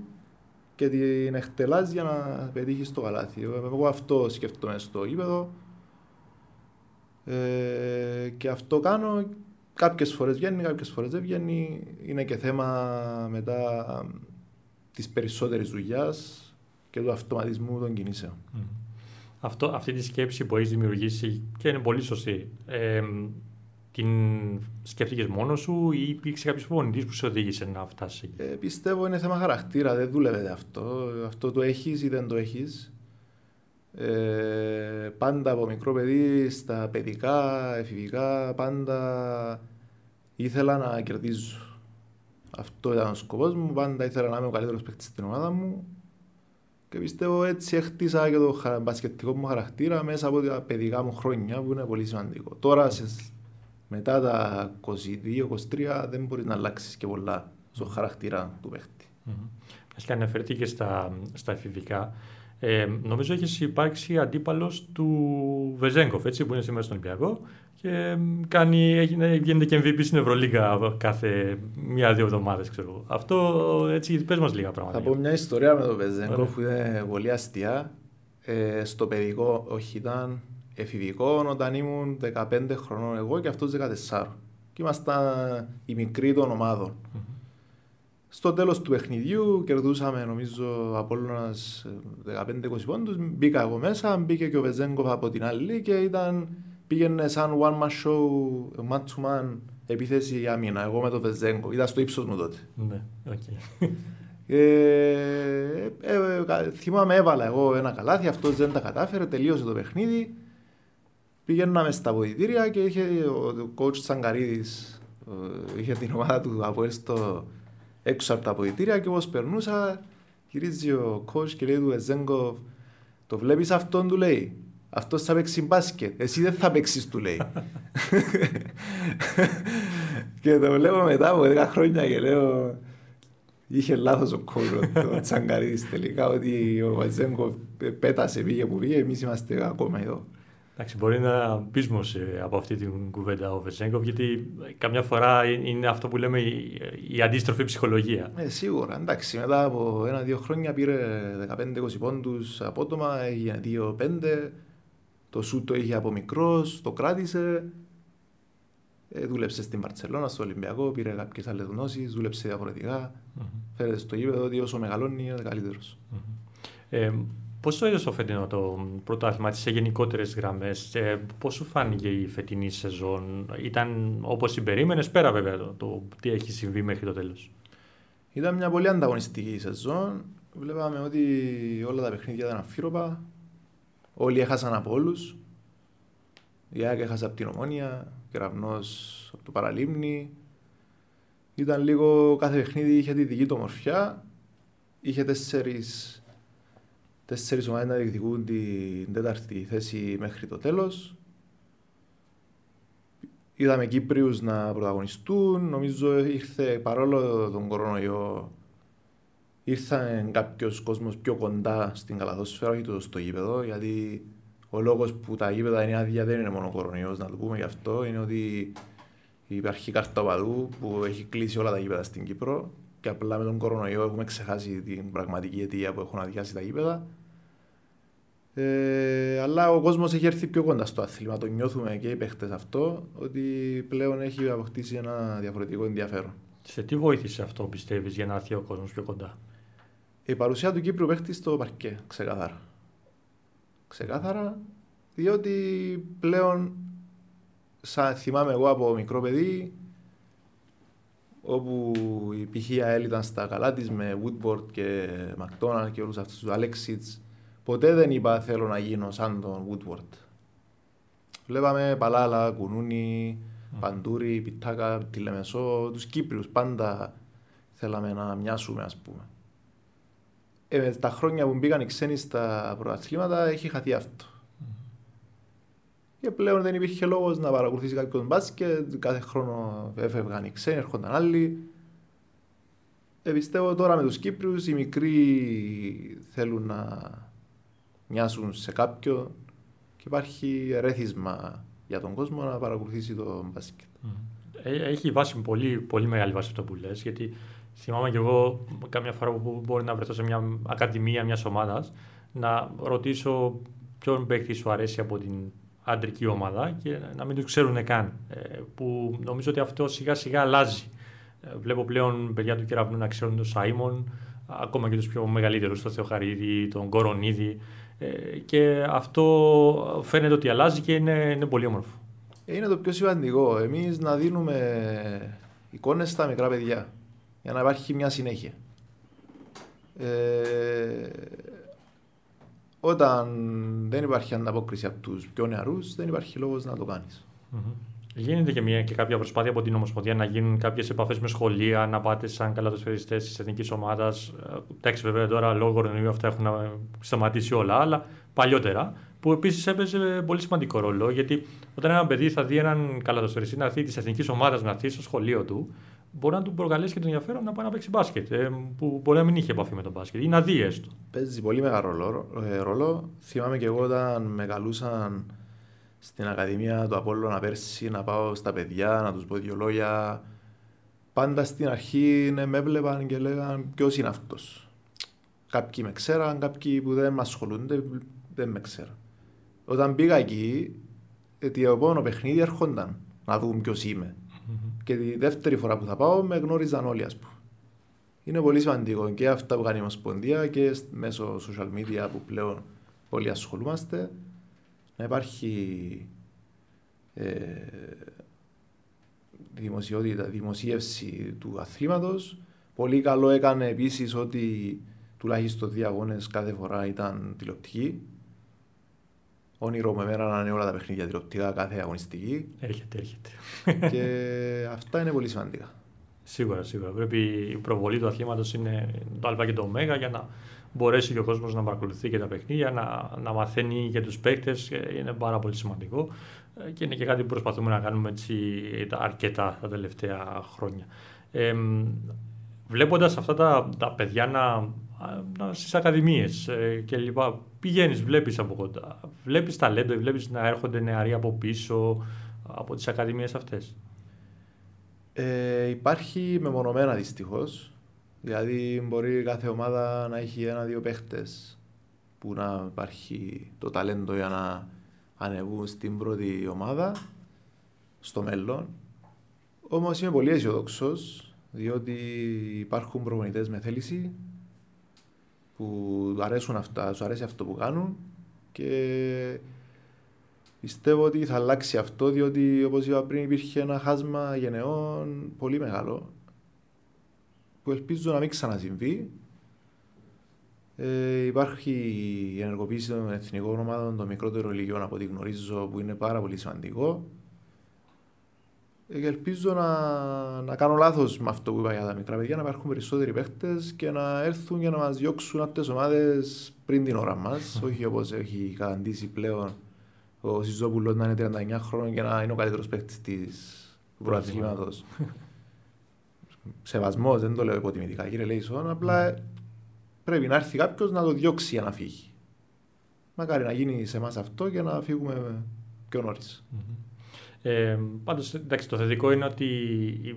και την εκτελάς για να πετύχεις το καλάθι. Εγώ αυτό σκέφτομαι στο γήπεδο ε, και αυτό κάνω. Κάποιες φορές βγαίνει, κάποιες φορές δεν βγαίνει. Είναι και θέμα μετά της περισσότερης δουλειάς και του αυτοματισμού των κινήσεων. Αυτό, αυτή τη σκέψη που έχεις δημιουργήσει και είναι πολύ σωστή. Ε, την σκέφτηκες μόνος σου ή υπήρξε κάποιος προπονητής που σε οδήγησε να φτάσεις εκεί; Ε, πιστεύω είναι θέμα χαρακτήρα. Δεν δούλευε αυτό. Αυτό το έχεις ή δεν το έχεις. Ε, πάντα από μικρό παιδί, στα παιδικά, εφηβικά, πάντα ήθελα να κερδίζω. Αυτό ήταν ο σκοπός μου. Πάντα ήθελα να είμαι ο καλύτερος παίκτης στην ομάδα μου. Και πιστεύω έτσι έχτισα και το μπασκετικό μου χαρακτήρα μέσα από τα παιδικά μου χρόνια που είναι πολύ σημαντικό. Τώρα σε, μετά τα 22-23 δεν μπορείς να αλλάξεις και πολλά στο χαρακτήρα του παίκτη. Mm-hmm. και αναφερθήκες στα, στα εφηβικά. Ε, νομίζω έχεις υπάρξει αντίπαλος του Βεζέγκοφ, έτσι, που είναι σήμερα στον Ολυμπιακό και κάνει, έγινε, γίνεται και MVP στην Ευρωλίγα κάθε μία-δύο εβδομάδες. Αυτό έτσι, πες μας λίγα πράγματα. Θα πω μια ιστορία με τον Βεζέγκοφ που είναι πολύ αστεία. Ε, στο παιδικό, όχι ήταν εφηβικό, όταν ήμουν 15 χρονών εγώ και αυτός 14. Και ήμασταν οι μικροί των ομάδων. Mm-hmm. Στο τέλος του παιχνιδιού κερδούσαμε νομίζω από Απόλλωνας 15-20 πόντους. Μπήκα εγώ μέσα, μπήκε και ο Βεζέγκοφ από την άλλη και ήταν, πήγαινε σαν one man show, man to man, επίθεση για μήνα. Εγώ με τον Βεζέγκοφ, ήταν στο ύψος μου τότε. Ναι, okay. Ε, ε, ε, θυμάμαι έβαλα εγώ ένα καλάθι, αυτός δεν τα κατάφερε, τελείωσε το παιχνίδι. Πήγαιναμε στα βοηθήρια και είχε ο coach Τσαγκαρίδης, είχε την ομάδα του από στο έξω από τα αποδητήρια και όπως περνούσα γυρίζει ο coach και λέει του Εζέγκοφ το βλέπεις αυτόν του λέει. Αυτός θα παίξει μπάσκετ, εσύ δεν θα παίξεις του λέει. [laughs] Και το βλέπω μετά από 10 χρόνια και λέω είχε λάθος ο κόλλο το Τσαγκαρίδης τελικά ότι ο Εζέγκοφ πέτασε πήγε που πήγε. Εμείς είμαστε ακόμα εδώ Εντάξει, μπορεί να πείσμος από αυτή την κουβέντα ο Βεσέγκοφ, γιατί καμιά φορά είναι αυτό που λέμε η, η αντίστροφη ψυχολογία. Ε, σίγουρα. Εντάξει, μετά από ένα-δύο χρόνια πήρε 15-20 πόντους απότομα, έγινε 2-5. Το σου το είχε από μικρός, το κράτησε. Ε, δούλεψε στην Παρσελόνα, στο Ολυμπιακό, πήρε κάποιες άλλες γνώσεις, δούλεψε διαφορετικά. Mm-hmm. Φέρεται στο γήπεδο ότι όσο μεγαλώνει είναι καλύτερος. Mm-hmm. Ε, Πώς το είδες το φετινό το πρωτάθλημα σε γενικότερες γραμμές, ε, Πώς σου φάνηκε η φετινή σεζόν, Ήταν όπως συμπερίμενες, πέρα βέβαια το, το τι έχει συμβεί μέχρι το τέλος; Ήταν μια πολύ ανταγωνιστική σεζόν. Βλέπαμε ότι όλα τα παιχνίδια ήταν αφύρωπα. Όλοι έχασαν από όλους. Η ΑΕΚ έχασε από την Ομόνια, Κεραυνός από το Παραλίμνη. Ήταν λίγο κάθε παιχνίδι είχε τη δική του ομορφιά. Είχε τέσσερις τέσσερις ομάδες να διεκδικούν την τέταρτη θέση μέχρι το τέλος. Είδαμε Κύπριους να πρωταγωνιστούν. Νομίζω ήρθε παρόλο τον κορονοϊό ήρθαν κάποιος κόσμος πιο κοντά στην καλαθόσφαιρα, όχι τόσο στο γήπεδο, γιατί ο λόγος που τα γήπεδα είναι άδεια δεν είναι μόνο κορονοϊός, να το πούμε γι' αυτό, είναι ότι υπάρχει κάρτα παδού που έχει κλείσει όλα τα γήπεδα στην Κύπρο και απλά με τον κορονοϊό έχουμε ξεχάσει την πραγματική αιτία που έχουν αδειάσει τα γήπεδα. Ε, αλλά ο κόσμος έχει έρθει πιο κοντά στο άθλημα. Το νιώθουμε και οι παίχτες αυτό, ότι πλέον έχει αποκτήσει ένα διαφορετικό ενδιαφέρον. Σε τι βοήθησε αυτό, πιστεύεις, για να έρθει ο κόσμος πιο κοντά, Η παρουσία του Κύπρου παίχτη στο παρκέ, ξεκάθαρα. Ξεκάθαρα, διότι πλέον, σαν θυμάμαι εγώ από μικρό παιδί, όπου η π.χ. ήταν στα καλά της με Woodward και McDonald και όλους αυτούς τους Alexits Ποτέ δεν είπα θέλω να γίνω σαν τον Woodward. Βλέπαμε Παλάλα, Κουνούνι, mm. Παντούρι, Πιτάκα, Τηλεμεσό, τους Κύπριους πάντα θέλαμε να μοιάσουμε ας πούμε. Ε, τα χρόνια που μπήκαν οι ξένοι στα πρωταθλήματα έχει χαθεί αυτό. Και πλέον δεν υπήρχε λόγος να παρακολουθήσει κάποιον μπάσκετ. Κάθε χρόνο έφευγαν οι ξένοι, έρχονταν άλλοι. Ε, πιστεύω τώρα με τους Κύπριους οι μικροί θέλουν να μοιάσουν σε κάποιον και υπάρχει ερέθισμα για τον κόσμο να παρακολουθήσει το μπάσκετ. Ε, έχει βάση, πολύ, πολύ μεγάλη βάση αυτό που λες, γιατί θυμάμαι και εγώ κάμια φορά που μπορεί να βρεθώ σε μια ακαδημία μιας ομάδας να ρωτήσω ποιον παίκτη σου αρέσει από την αντρική ομάδα και να μην τους ξέρουν καν. Ε, που νομίζω ότι αυτό σιγά σιγά αλλάζει. Ε, βλέπω πλέον παιδιά του κεραυνού να ξέρουν τον Σάιμον, ακόμα και τους πιο μεγαλύτερους, τον Θεοχαρίδη, τον Κορονίδη. Ε, και αυτό φαίνεται ότι αλλάζει και είναι, είναι πολύ όμορφο. Είναι το πιο σημαντικό. Εμείς να δίνουμε εικόνες στα μικρά παιδιά για να υπάρχει μια συνέχεια. Ε, όταν δεν υπάρχει ανταπόκριση από τους πιο νεαρούς, δεν υπάρχει λόγος να το κάνεις. Γίνεται και, μια, και κάποια προσπάθεια από την Ομοσπονδία να γίνουν κάποιες επαφές με σχολεία, να πάτε σαν καλατοσφαιριστές της εθνικής ομάδας. Ε, εντάξει, βέβαια τώρα λόγω κορονοϊού αυτά έχουν σταματήσει όλα, αλλά παλιότερα, που επίσης έπαιζε πολύ σημαντικό ρόλο. Γιατί όταν ένα παιδί θα δει έναν καλατοσφαιριστή να έρθει της εθνικής ομάδας να έρθει στο σχολείο του, μπορεί να του προκαλέσει και τον ενδιαφέρον να πάει να παίξει μπάσκετ, ε, που μπορεί να μην είχε επαφή με τον μπάσκετ ή να δει έστω. Παίζει πολύ μεγάλο ρόλο. Ε, ρόλο. Θυμάμαι και εγώ όταν με καλούσαν στην Ακαδημία του Απόλλωνα πέρσι να πάω στα παιδιά, να τους πω δύο λόγια. Πάντα στην αρχή ναι, με έβλεπαν και λέγαν ποιος είναι αυτός; Κάποιοι με ξέραν, κάποιοι που δεν με ασχολούνται δεν με ξέραν. Όταν πήγα εκεί, το επόμενο παιχνίδι έρχονταν να δουν ποιος είμαι. Mm-hmm. Και τη δεύτερη φορά που θα πάω με γνώριζαν όλοι, ας πούμε. Είναι πολύ σημαντικό και αυτά που κάνει η Ομοσπονδία και μέσω social media που πλέον όλοι ασχολούμαστε να υπάρχει ε, δημοσιότητα, δημοσίευση του αθλήματος. Πολύ καλό έκανε επίσης ότι τουλάχιστον δύο αγώνες κάθε φορά ήταν τηλεοπτική. Όνειρο με μέρα να είναι όλα τα παιχνίδια τηλεοπτικά κάθε αγωνιστική. Έρχεται, έρχεται. Και αυτά είναι πολύ σημαντικά. Σίγουρα, σίγουρα. Πρέπει η προβολή του αθλήματος είναι το Α και το Ω για να μπορέσει και ο κόσμος να παρακολουθεί και τα παιχνίδια, να, να μαθαίνει για τους παίκτες. Είναι πάρα πολύ σημαντικό ε, και είναι και κάτι που προσπαθούμε να κάνουμε έτσι αρκετά τα τελευταία χρόνια. Ε, Βλέποντας αυτά τα, τα παιδιά να, να στις ακαδημίες ε, και λοιπά, πηγαίνεις, βλέπεις από κοντά. Βλέπεις ταλέντο, βλέπεις να έρχονται νεαροί από πίσω από τις ακαδημίες αυτές. Ε, υπάρχει μεμονωμένα δυστυχώς Δηλαδή μπορεί κάθε ομάδα να έχει ένα-δύο παίχτες που να υπάρχει το ταλέντο για να ανεβούν στην πρώτη ομάδα στο μέλλον. Όμως είμαι πολύ αισιοδόξος διότι υπάρχουν προπονητές με θέληση που αρέσουν αυτά, σου αρέσει αυτό που κάνουν και πιστεύω ότι θα αλλάξει αυτό διότι όπως είπα πριν υπήρχε ένα χάσμα γενεών πολύ μεγάλο που ελπίζω να μην ξανασυμβεί. Ε, υπάρχει η ενεργοποίηση των εθνικών ομάδων των μικρότερων ηλικιών από ό,τι γνωρίζω που είναι πάρα πολύ σημαντικό. Ε, και ελπίζω να, να κάνω λάθος με αυτό που είπα για τα μικρά παιδιά, να υπάρχουν περισσότεροι παίχτες και να έρθουν για να μας διώξουν από τις ομάδες πριν την ώρα μας. [laughs] όχι όπως έχει καταντήσει πλέον ο Σιζόπουλος να είναι 39 χρόνων και να είναι ο καλύτερος παίχτης του πρωταθλήματος [laughs] σεβασμός, δεν το λέω υποτιμητικά, κύριε Λέισον, απλά πρέπει να έρθει κάποιος να το διώξει για να φύγει. Μακάρι να γίνει σε εμάς αυτό και να φύγουμε πιο νωρίς. Ε, Πάντως, το θετικό είναι ότι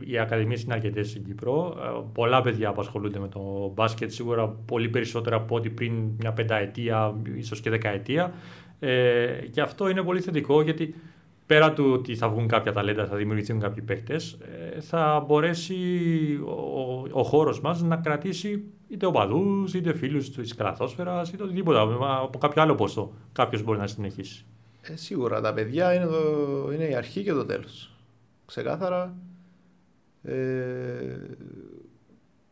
οι ακαδημίε είναι αρκετές στην Κύπρο. Ε, πολλά παιδιά απασχολούνται με το μπάσκετ, σίγουρα πολύ περισσότερα από ό,τι πριν μια πενταετία, ίσως και δεκαετία. Ε, και αυτό είναι πολύ θετικό γιατί πέρα του ότι θα βγουν κάποια ταλέντα, θα δημιουργηθούν κάποιοι παίκτες, ε, θα μπορέσει ο, ο χώρος μας να κρατήσει είτε οπαδούς, είτε φίλους της καλαθόσφαιρας, είτε οτιδήποτε. Από κάποιο άλλο πόστο κάποιος μπορεί να συνεχίσει. Ε, σίγουρα τα παιδιά είναι, το, είναι η αρχή και το τέλος. Ξεκάθαρα. Ε,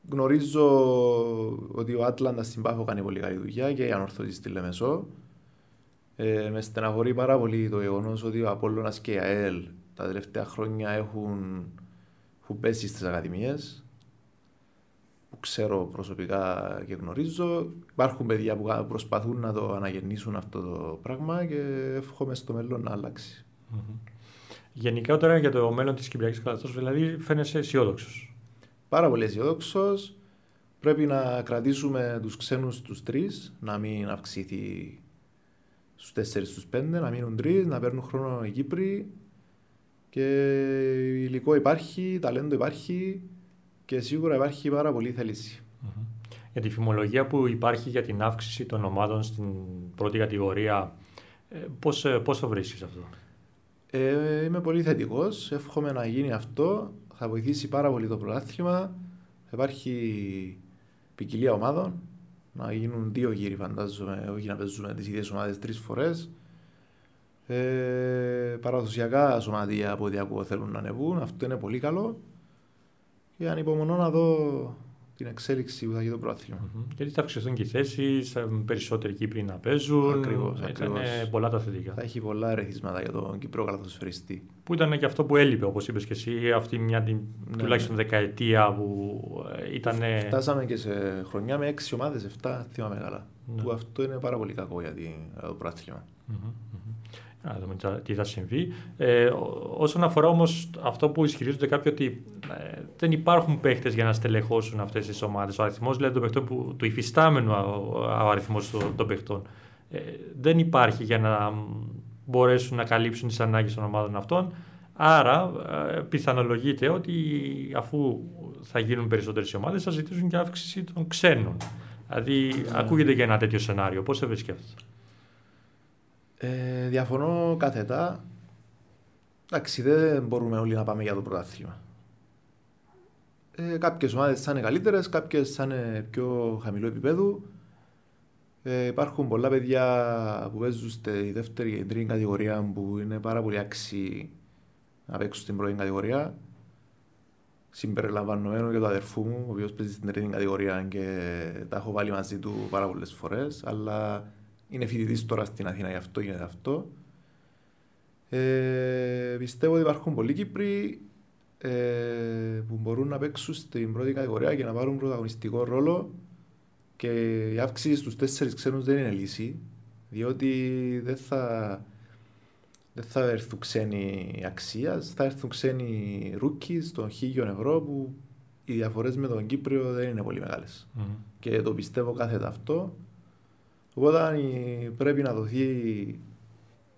γνωρίζω ότι ο Άτλαντας στην Πάφο κάνει πολύ καλή δουλειά και η Ανορθώση στη Λεμεσό. Ε, με στεναχωρεί πάρα πολύ το γεγονός ότι ο Απόλλωνας και η ΑΕΛ τα τελευταία χρόνια έχουν, έχουν πέσει στις ακαδημίες. ξέρω προσωπικά και γνωρίζω. Υπάρχουν παιδιά που προσπαθούν να το αναγεννήσουν αυτό το πράγμα και εύχομαι στο μέλλον να αλλάξει. Mm-hmm. Γενικά τώρα για το μέλλον της Κυπριακής καταστάσεως, δηλαδή φαίνεσαι αισιόδοξος. Πάρα πολύ αισιόδοξος. Πρέπει να κρατήσουμε τους ξένους τους τρεις, να μην αυξηθεί στους τέσσερις, στους πέντε, να μείνουν τρεις, να παίρνουν χρόνο οι Κύπροι και υλικό υπάρχει, ταλέντο υπάρχει και σίγουρα υπάρχει πάρα πολύ θέληση. Mm-hmm. Για τη φημολογία που υπάρχει για την αύξηση των ομάδων στην πρώτη κατηγορία, ε, πώς, ε, πώς το βρίσκεις αυτό; Ε, είμαι πολύ θετικός. Εύχομαι να γίνει αυτό. Θα βοηθήσει πάρα πολύ το πρωτάθλημα. Θα υπάρχει ποικιλία ομάδων. Να γίνουν δύο γύροι, φαντάζομαι, όχι να παίζουμε τις ίδιες ομάδες τρεις φορές. Ε, παραδοσιακά σωματεία από ό,τι ακούω θέλουν να ανεβούν. Αυτό είναι πολύ καλό. Και ανυπομονώ να δω την εξέλιξη που θα γίνει το πρόθυμα. Mm-hmm. Γιατί θα αυξηθούν και οι θέσεις, περισσότεροι Κύπροι να παίζουν. Ακριβώς. Ήταν πολλά τα θετικά. Θα έχει πολλά ερεθίσματα για τον Κυπρό καλαθοσφαιριστή. Που ήταν και αυτό που έλειπε, όπως είπες και εσύ, αυτή μια την, ναι, τουλάχιστον ναι. δεκαετία που ε, ήταν. Φτάσαμε και σε χρονιά με έξι ομάδες, 7 θυμάμαι καλά. Ναι. Που αυτό είναι πάρα πολύ κακό για το πρόθυμα. Mm-hmm να δούμε τι θα συμβεί. Ε, όσον αφορά όμως αυτό που ισχυρίζονται κάποιοι ότι ε, δεν υπάρχουν παίχτες για να στελεχώσουν αυτές τις ομάδες. Ο αριθμός δηλαδή, των παιχτών που, του υφιστάμενου ο αριθμός των παιχτών ε, δεν υπάρχει για να μπορέσουν να καλύψουν τις ανάγκες των ομάδων αυτών. Άρα ε, πιθανολογείται ότι αφού θα γίνουν περισσότερες ομάδες θα ζητήσουν και αύξηση των ξένων. Δηλαδή, ναι. ακούγεται για ένα τέτοιο σενάριο. Πώς το βρίσκεις αυτό; Ε, διαφωνώ κάθετα. Εντάξει, δεν μπορούμε όλοι να πάμε για το πρωτάθλημα. Ε, κάποιες ομάδες θα είναι καλύτερες, κάποιες θα είναι πιο χαμηλό επίπεδο. Ε, υπάρχουν πολλά παιδιά που παίζουν στη δεύτερη και τρίτη κατηγορία που είναι πάρα πολύ άξιοι να παίξουν στην πρώτη κατηγορία. Συμπεριλαμβανομένο και το αδερφού μου, ο οποίος παίζει στην τρίτη κατηγορία και τα έχω βάλει μαζί του πάρα πολλές φορές. Αλλά είναι φοιτητής τώρα στην Αθήνα, γι' αυτό γίνεται αυτό. Ε, πιστεύω ότι υπάρχουν πολλοί Κύπροι ε, που μπορούν να παίξουν στην πρώτη κατηγορία και να πάρουν πρωταγωνιστικό ρόλο και η αύξηση στους τέσσερις ξένους δεν είναι λύση διότι δεν θα, δεν θα έρθουν ξένοι αξίας, θα έρθουν ξένοι ρούκοι των χίλιων ευρώ που οι διαφορές με τον Κύπριο δεν είναι πολύ μεγάλες. Mm-hmm. Και το πιστεύω κάθετα αυτό. Οπότε πρέπει να δοθεί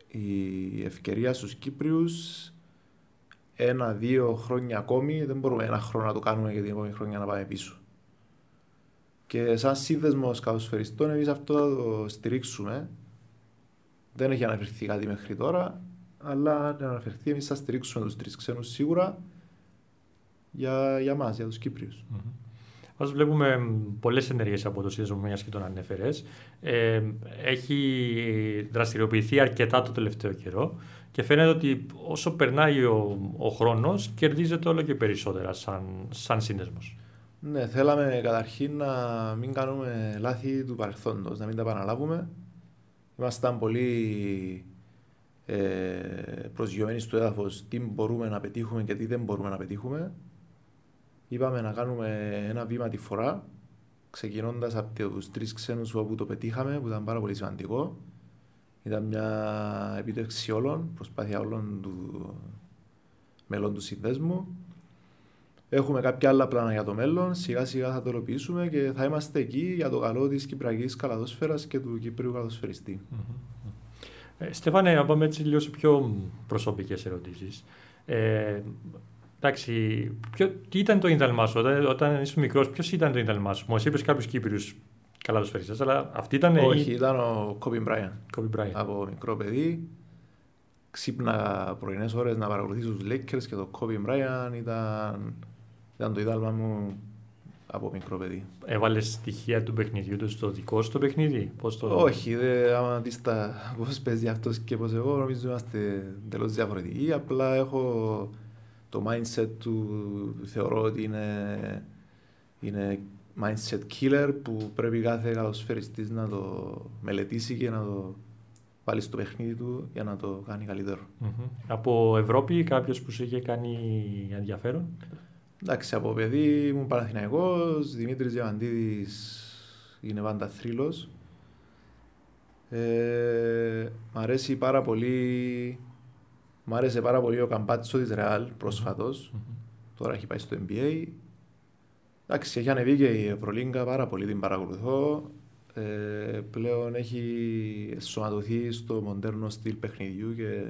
η ευκαιρία στους Κύπριους ένα-δύο χρόνια ακόμη. Δεν μπορούμε ένα χρόνο να το κάνουμε για την επόμενη χρόνια να πάμε πίσω. Και σαν σύνδεσμο καλοσφαιριστών, εμείς αυτό θα το στηρίξουμε. Δεν έχει αναφερθεί κάτι μέχρι τώρα, αλλά αν αναφερθεί, εμείς θα στηρίξουμε τους τρεις ξένους σίγουρα για, για μας, για τους κυπριου mm-hmm. Ας βλέπουμε πολλές ενέργειες από το σύνδεσμο, μιας και τον ανέφερες. Ε, έχει δραστηριοποιηθεί αρκετά το τελευταίο καιρό και φαίνεται ότι όσο περνάει ο, ο χρόνος, κερδίζεται όλο και περισσότερα σαν, σαν σύνδεσμος. Ναι, θέλαμε καταρχήν να μην κάνουμε λάθη του παρελθόντος, να μην τα επαναλάβουμε. Ήμασταν πολύ ε, προσγειωμένοι στο έδαφος τι μπορούμε να πετύχουμε και τι δεν μπορούμε να πετύχουμε είπαμε να κάνουμε ένα βήμα τη φορά, ξεκινώντας από τους τρεις ξένους όπου το πετύχαμε, που ήταν πάρα πολύ σημαντικό. Ήταν μια επίτευξη όλων, προσπάθεια όλων του μελών του συνδέσμου. Έχουμε κάποια άλλα πλάνα για το μέλλον. Σιγά σιγά θα το υλοποιήσουμε και θα είμαστε εκεί για το καλό της Κυπριακής καλαδόσφαιρα και του Κύπριου καλαδοσφαιριστή. Ε, Στέφανε, να πάμε έτσι λίγο σε πιο προσωπικές ερωτήσεις. Ε, Εντάξει, ποιο, τι ήταν το ίνταλμά σου όταν, όταν ήσουν μικρός, ποιος ήταν το ίνταλμά σου. Μου είπες κάποιου Κύπριου καλά του φέρει, αλλά αυτή ήταν. Όχι, η... ήταν ο Κόμπι Μπράιν. Bryant. Από μικρό παιδί. Ξύπνα πρωινές ώρες να παρακολουθήσω τους Lakers και το Κόμπι Μπράιν ήταν, ήταν το ίνταλμά μου από μικρό παιδί. Έβαλες στοιχεία του παιχνιδιού του στο δικό σου το παιχνίδι, πώς το... Όχι, δε, άμα δεις τα πώς παίζει αυτός και πώς εγώ, νομίζω είμαστε τελώς διαφορετικοί. Απλά έχω το mindset του θεωρώ ότι είναι, είναι mindset killer που πρέπει κάθε καλοσφαιριστής να το μελετήσει και να το βάλει στο παιχνίδι του για να το κάνει καλύτερο. Mm-hmm. Από Ευρώπη κάποιος που σου είχε κάνει ενδιαφέρον; Εντάξει, από παιδί ήμουν Παναθηναϊκός, Δημήτρης Διαμαντίδης είναι πάντα θρύλος. Ε, μ' αρέσει πάρα πολύ, μ' άρεσε πάρα πολύ ο Καμπάτσο της Ρεάλ προσφατως Τώρα έχει πάει στο NBA. Εντάξει, έχει ανεβεί και η Ευρωλίγκα πάρα πολύ, την παρακολουθώ. Ε, πλέον έχει σωματωθεί στο μοντέρνο στυλ παιχνιδιού και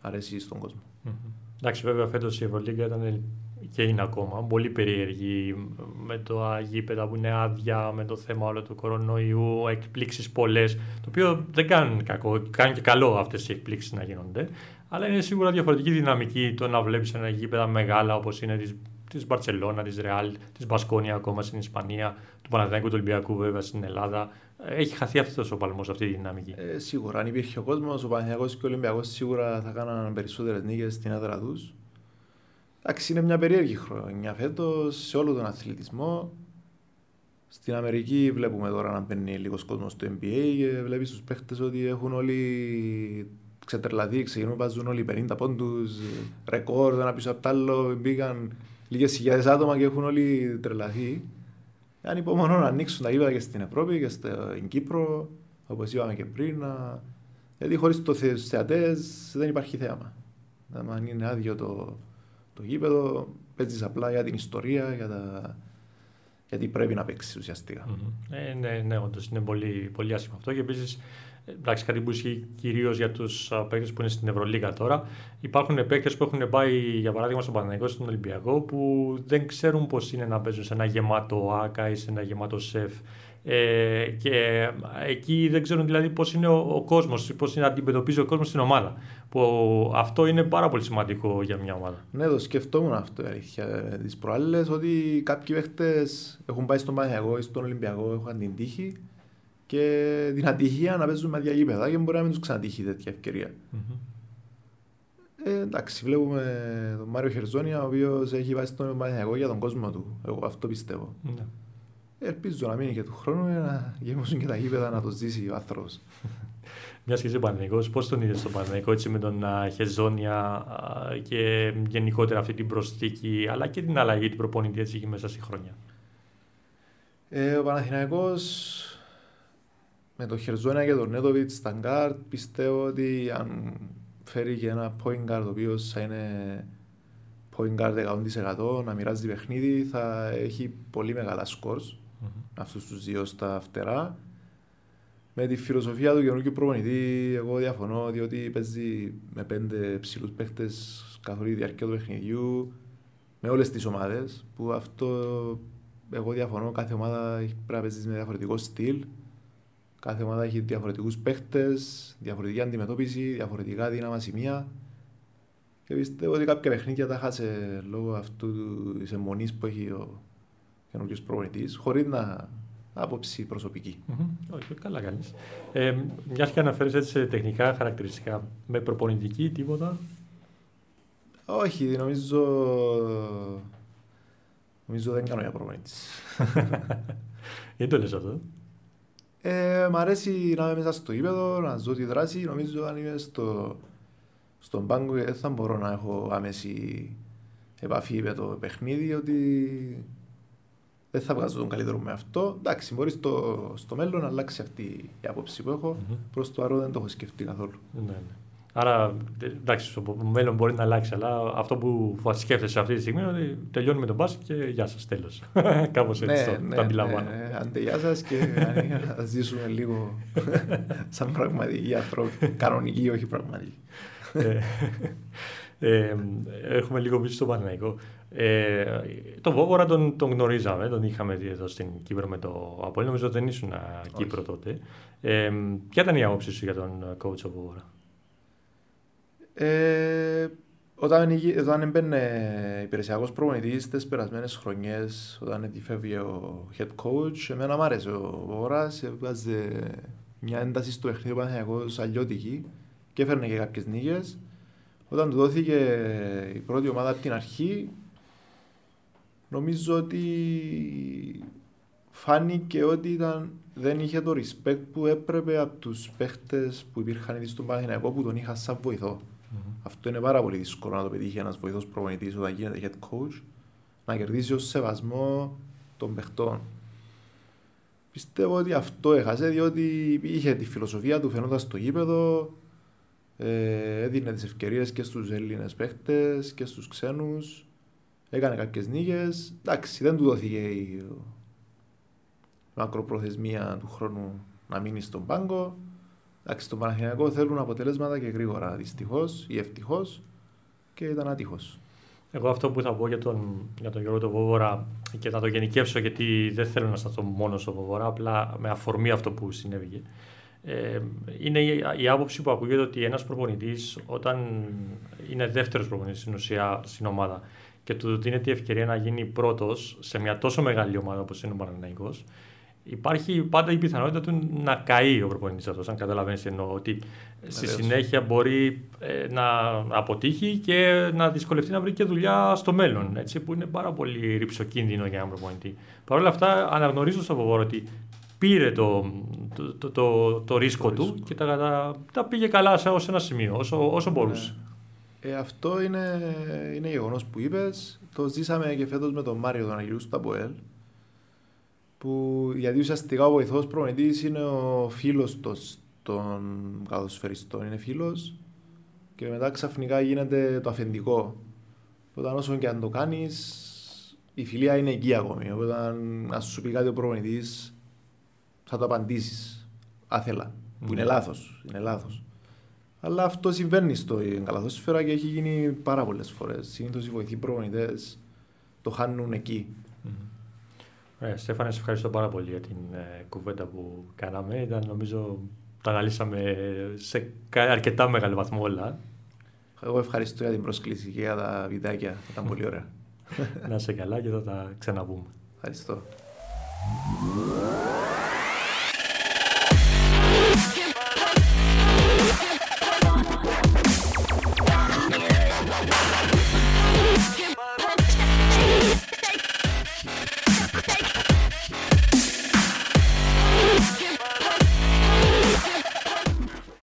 αρέσει στον κόσμο. Εντάξει, βέβαια φέτος η Ευρωλίγκα ήταν και είναι ακόμα πολύ περίεργη με το γήπεδα που είναι άδεια, με το θέμα όλο του κορονοϊού, εκπλήξεις πολλές. Το οποίο δεν κάνουν κακό, κάνουν και καλό αυτές οι εκπλήξεις να γίνονται. Αλλά είναι σίγουρα διαφορετική δυναμική το να βλέπεις ένα γήπεδα μεγάλα όπως είναι της της Μπαρσελόνα, της Ρεάλ, της Μπασκόνια ακόμα στην Ισπανία, του Παναθηναϊκού του Ολυμπιακού βέβαια στην Ελλάδα. Έχει χαθεί αυτός ο παλμός, αυτή η δυναμική. Ε, σίγουρα, αν υπήρχε ο κόσμος, ο Παναθηναϊκός και ο Ολυμπιακός σίγουρα θα κάναν περισσότερες νίκες στην έδρα τους. Εντάξει, είναι μια περίεργη χρονιά φέτος σε όλο τον αθλητισμό. Στην Αμερική βλέπουμε τώρα να μπαίνει λίγος κόσμος στο NBA και βλέπεις τους παίχτες ότι έχουν όλοι ξετρελαθεί, ξεκινούν βάζουν όλοι 50 πόντους, ρεκόρ, ένα πίσω από το άλλο. Μπήκαν λίγες χιλιάδες άτομα και έχουν όλοι τρελαθεί. Αν υπομονώ να ανοίξουν τα γήπεδα και στην Ευρώπη και στην Κύπρο, όπως είπαμε και πριν. Να... Γιατί χωρίς τους θεατές δεν υπάρχει θέαμα. Αν είναι άδειο το, το γήπεδο, παίζεις απλά για την ιστορία, για τα... γιατί πρέπει να παίξεις ουσιαστικά. Mm-hmm. Ε, ναι, ναι, όντως είναι πολύ, πολύ άσχημο αυτό. Και επίσης, εντάξει, κάτι που ισχύει κυρίως για τους παίκτες που είναι στην Ευρωλίγα τώρα. Υπάρχουν παίκτες που έχουν πάει, για παράδειγμα, στον Παναγενικό, στον Ολυμπιακό, που δεν ξέρουν πώς είναι να παίζουν σε ένα γεμάτο ΑΚΑ ή σε ένα γεμάτο ΣΕΦ. Ε, και εκεί δεν ξέρουν δηλαδή πώς είναι ο, ο κόσμος, πώς είναι να αντιμετωπίζει ο κόσμος στην ομάδα. Που αυτό είναι πάρα πολύ σημαντικό για μια ομάδα. Ναι, το σκεφτόμουν αυτό η αλήθεια. Τις προάλλες ότι κάποιοι παίχτες έχουν πάει στον Παναγιακό ή στον Ολυμπιακό, έχουν την τύχη και την ατυχία να παίζουν με διαγήπεδα και μπορεί να μην τους ξανατύχει τέτοια ευκαιρία. Mm-hmm. Ε, εντάξει, βλέπουμε τον Μάριο Χεζόνια, ο οποίος έχει πάει στον Παναθηναϊκό για τον κόσμο του. Εγώ αυτό πιστεύω. Mm-hmm. Ελπίζω να μείνει και του χρόνου να γεμίσουν και τα γήπεδα να το ζήσει ο άνθρωπος. Μιας και είσαι Παναθηναϊκό, πώς τον είδες στον Παναθηναϊκό έτσι με τον Χεζόνια και γενικότερα αυτή την προσθήκη, αλλά και την αλλαγή του προπονητή έτσι και μέσα στη χρόνια. Ε, ο Παναθηναϊκός με τον Χεζόνια και τον Νέντοβιτς στα γκαρντ πιστεύω ότι αν φέρει και ένα point guard ο οποίος θα είναι point guard 100% να μοιράζει παιχνίδι θα έχει πολύ μεγάλα scores mm-hmm. αυτούς τους δύο στα φτερά. Με τη φιλοσοφία του καινούργιου προπονητή, εγώ διαφωνώ διότι παίζει με πέντε ψηλούς παίχτες καθ' όλη τη διάρκεια του παιχνιδιού με όλες τις ομάδες που αυτό εγώ διαφωνώ, κάθε ομάδα πρέπει να παίζει με διαφορετικό στυλ κάθε ομάδα έχει διαφορετικούς παίχτες, διαφορετική αντιμετώπιση, διαφορετικά δύναμα σημεία και πιστεύω ότι κάποια παιχνίδια τα χάσε λόγω αυτού της αιμονής που έχει ο καινούργιος προπονητής, χωρίς να άποψη προσωπική. Όχι, καλά κάνεις. Ε, Μιας και αναφέρεις έτσι σε τεχνικά χαρακτηριστικά, με προπονητική τίποτα; Όχι, νομίζω. Νομίζω δεν κάνω για προπονητής. [laughs] Γιατί το λες αυτό; Ε, μ' αρέσει να είμαι μέσα στο γήπεδο, να ζω τη δράση. Νομίζω αν είμαι στο, στον πάγκο δεν θα μπορώ να έχω άμεση επαφή με το παιχνίδι, ότι δεν θα βγάζω τον καλύτερο με αυτό. Εντάξει, μπορεί στο, στο μέλλον να αλλάξει αυτή η άποψη που έχω. Mm-hmm. Προς το άρο δεν το έχω σκεφτεί καθόλου. Ναι, ναι. Άρα, εντάξει, στο μέλλον μπορεί να αλλάξει, αλλά αυτό που σκέφτεσαι αυτή τη στιγμή είναι ότι τελειώνει με τον μπάσκετ και γεια σας, τέλος. [laughs] Κάπως έτσι ναι, το, ναι, το αντιλαμβάνω. Ναι, ναι. γεια σας και [laughs] να ζήσουμε λίγο [laughs] σαν πραγματικοί άνθρωποι. Κανονικοί, όχι πραγματικοί. Ε, ε, έχουμε λίγο πίσω στο Παναγικό. Ε, τον Βόβορα τον, τον γνωρίζαμε, τον είχαμε δει εδώ στην Κύπρο με το Απόλυτο. Νομίζω δεν ήσουν Κύπρο τότε. Ε, ποια ήταν η άποψη σου για τον coach ο Βόβορα. Ε, όταν, όταν έμπαινε υπηρεσιακός προπονητής τις περασμένες χρονιές, όταν φεύγει ο head coach, εμένα μ' άρεσε ο Βόρας, έβγαζε μια ένταση στο παιχνίδι ο Παναθηναϊκός αλλιώτικη και έφερνε και κάποιες νίκες. Όταν του δόθηκε η πρώτη ομάδα από την αρχή, νομίζω ότι φάνηκε ότι ήταν, δεν είχε το respect που έπρεπε από τους παίχτες που υπήρχαν ήδη στον Παναθηναϊκό που τον είχαν σαν βοηθό. Mm-hmm. Αυτό είναι πάρα πολύ δύσκολο να το πετύχει ένας βοηθός προπονητής όταν γίνεται head coach. να κερδίσει ο σεβασμό των παιχτών. Πιστεύω ότι αυτό έχασε διότι είχε τη φιλοσοφία του φαινόταν στο γήπεδο, ε, έδινε τις ευκαιρίες και στους Έλληνες παίχτες και στους ξένους. Έκανε κάποιες νίκες. Εντάξει, δεν του δόθηκε η μακροπροθεσμία του χρόνου να μείνει στον πάγκο. Εντάξει, στον Παναθηναϊκό θέλουν αποτελέσματα και γρήγορα δυστυχώς ή ευτυχώς και ήταν άτυχος. Εγώ αυτό που θα πω για τον, για τον Γιώργο τον Βόβορα και να το γενικεύσω γιατί δεν θέλω να σταθώ μόνος στο Βόβορα, απλά με αφορμή αυτό που συνέβη. Ε, είναι η, η, άποψη που ακούγεται ότι ένας προπονητής, όταν είναι δεύτερος προπονητής στην ουσία στην ομάδα και του δίνεται η ευκαιρία να γίνει πρώτος σε μια τόσο μεγάλη ομάδα όπως είναι ο Παναγενικό, υπάρχει πάντα η πιθανότητα του να καεί ο προπονητής αυτός. Αν καταλαβαίνεις εννοώ ότι στη συνέχεια μπορεί ε, να αποτύχει και να δυσκολευτεί να βρει και δουλειά στο μέλλον. Έτσι, που είναι πάρα πολύ ρηψοκίνδυνο για έναν προπονητή. Παρ' όλα αυτά, αναγνωρίζω στο Βοβόρο ότι πήρε το, το, το, το, το ρίσκο του και τα, τα, τα, πήγε καλά σε ένα σημείο, όσο, όσο μπορούσε. Ναι. Ε, αυτό είναι, είναι γεγονός που είπες. Το ζήσαμε και φέτος με τον Μάριο τον Αγγελού του Αποέλ που γιατί ουσιαστικά ο βοηθός προπονητή είναι ο φίλος των καθοσφαιριστών, είναι φίλος και μετά ξαφνικά γίνεται το αφεντικό. Όταν όσο και αν το κάνεις, η φιλία είναι εκεί ακόμη. Όταν α σου πει κάτι ο προπονητή, θα το απαντήσεις άθελα. Που είναι ναι. λάθος. Είναι λάθος. Αλλά αυτό συμβαίνει στο καλαθόσφαιρα και έχει γίνει πάρα πολλές φορές. Συνήθως οι βοηθοί προπονητές το χάνουν εκεί. Ε, Στέφανε, σε ευχαριστώ πάρα πολύ για την ε, κουβέντα που κάναμε. Ήταν, νομίζω, τα αναλύσαμε σε αρκετά μεγάλο βαθμό όλα. Εγώ ευχαριστώ για την πρόσκληση και για τα βιντεάκια. Ήταν πολύ ωραία. Να σε καλά και θα τα ξαναπούμε. Ευχαριστώ.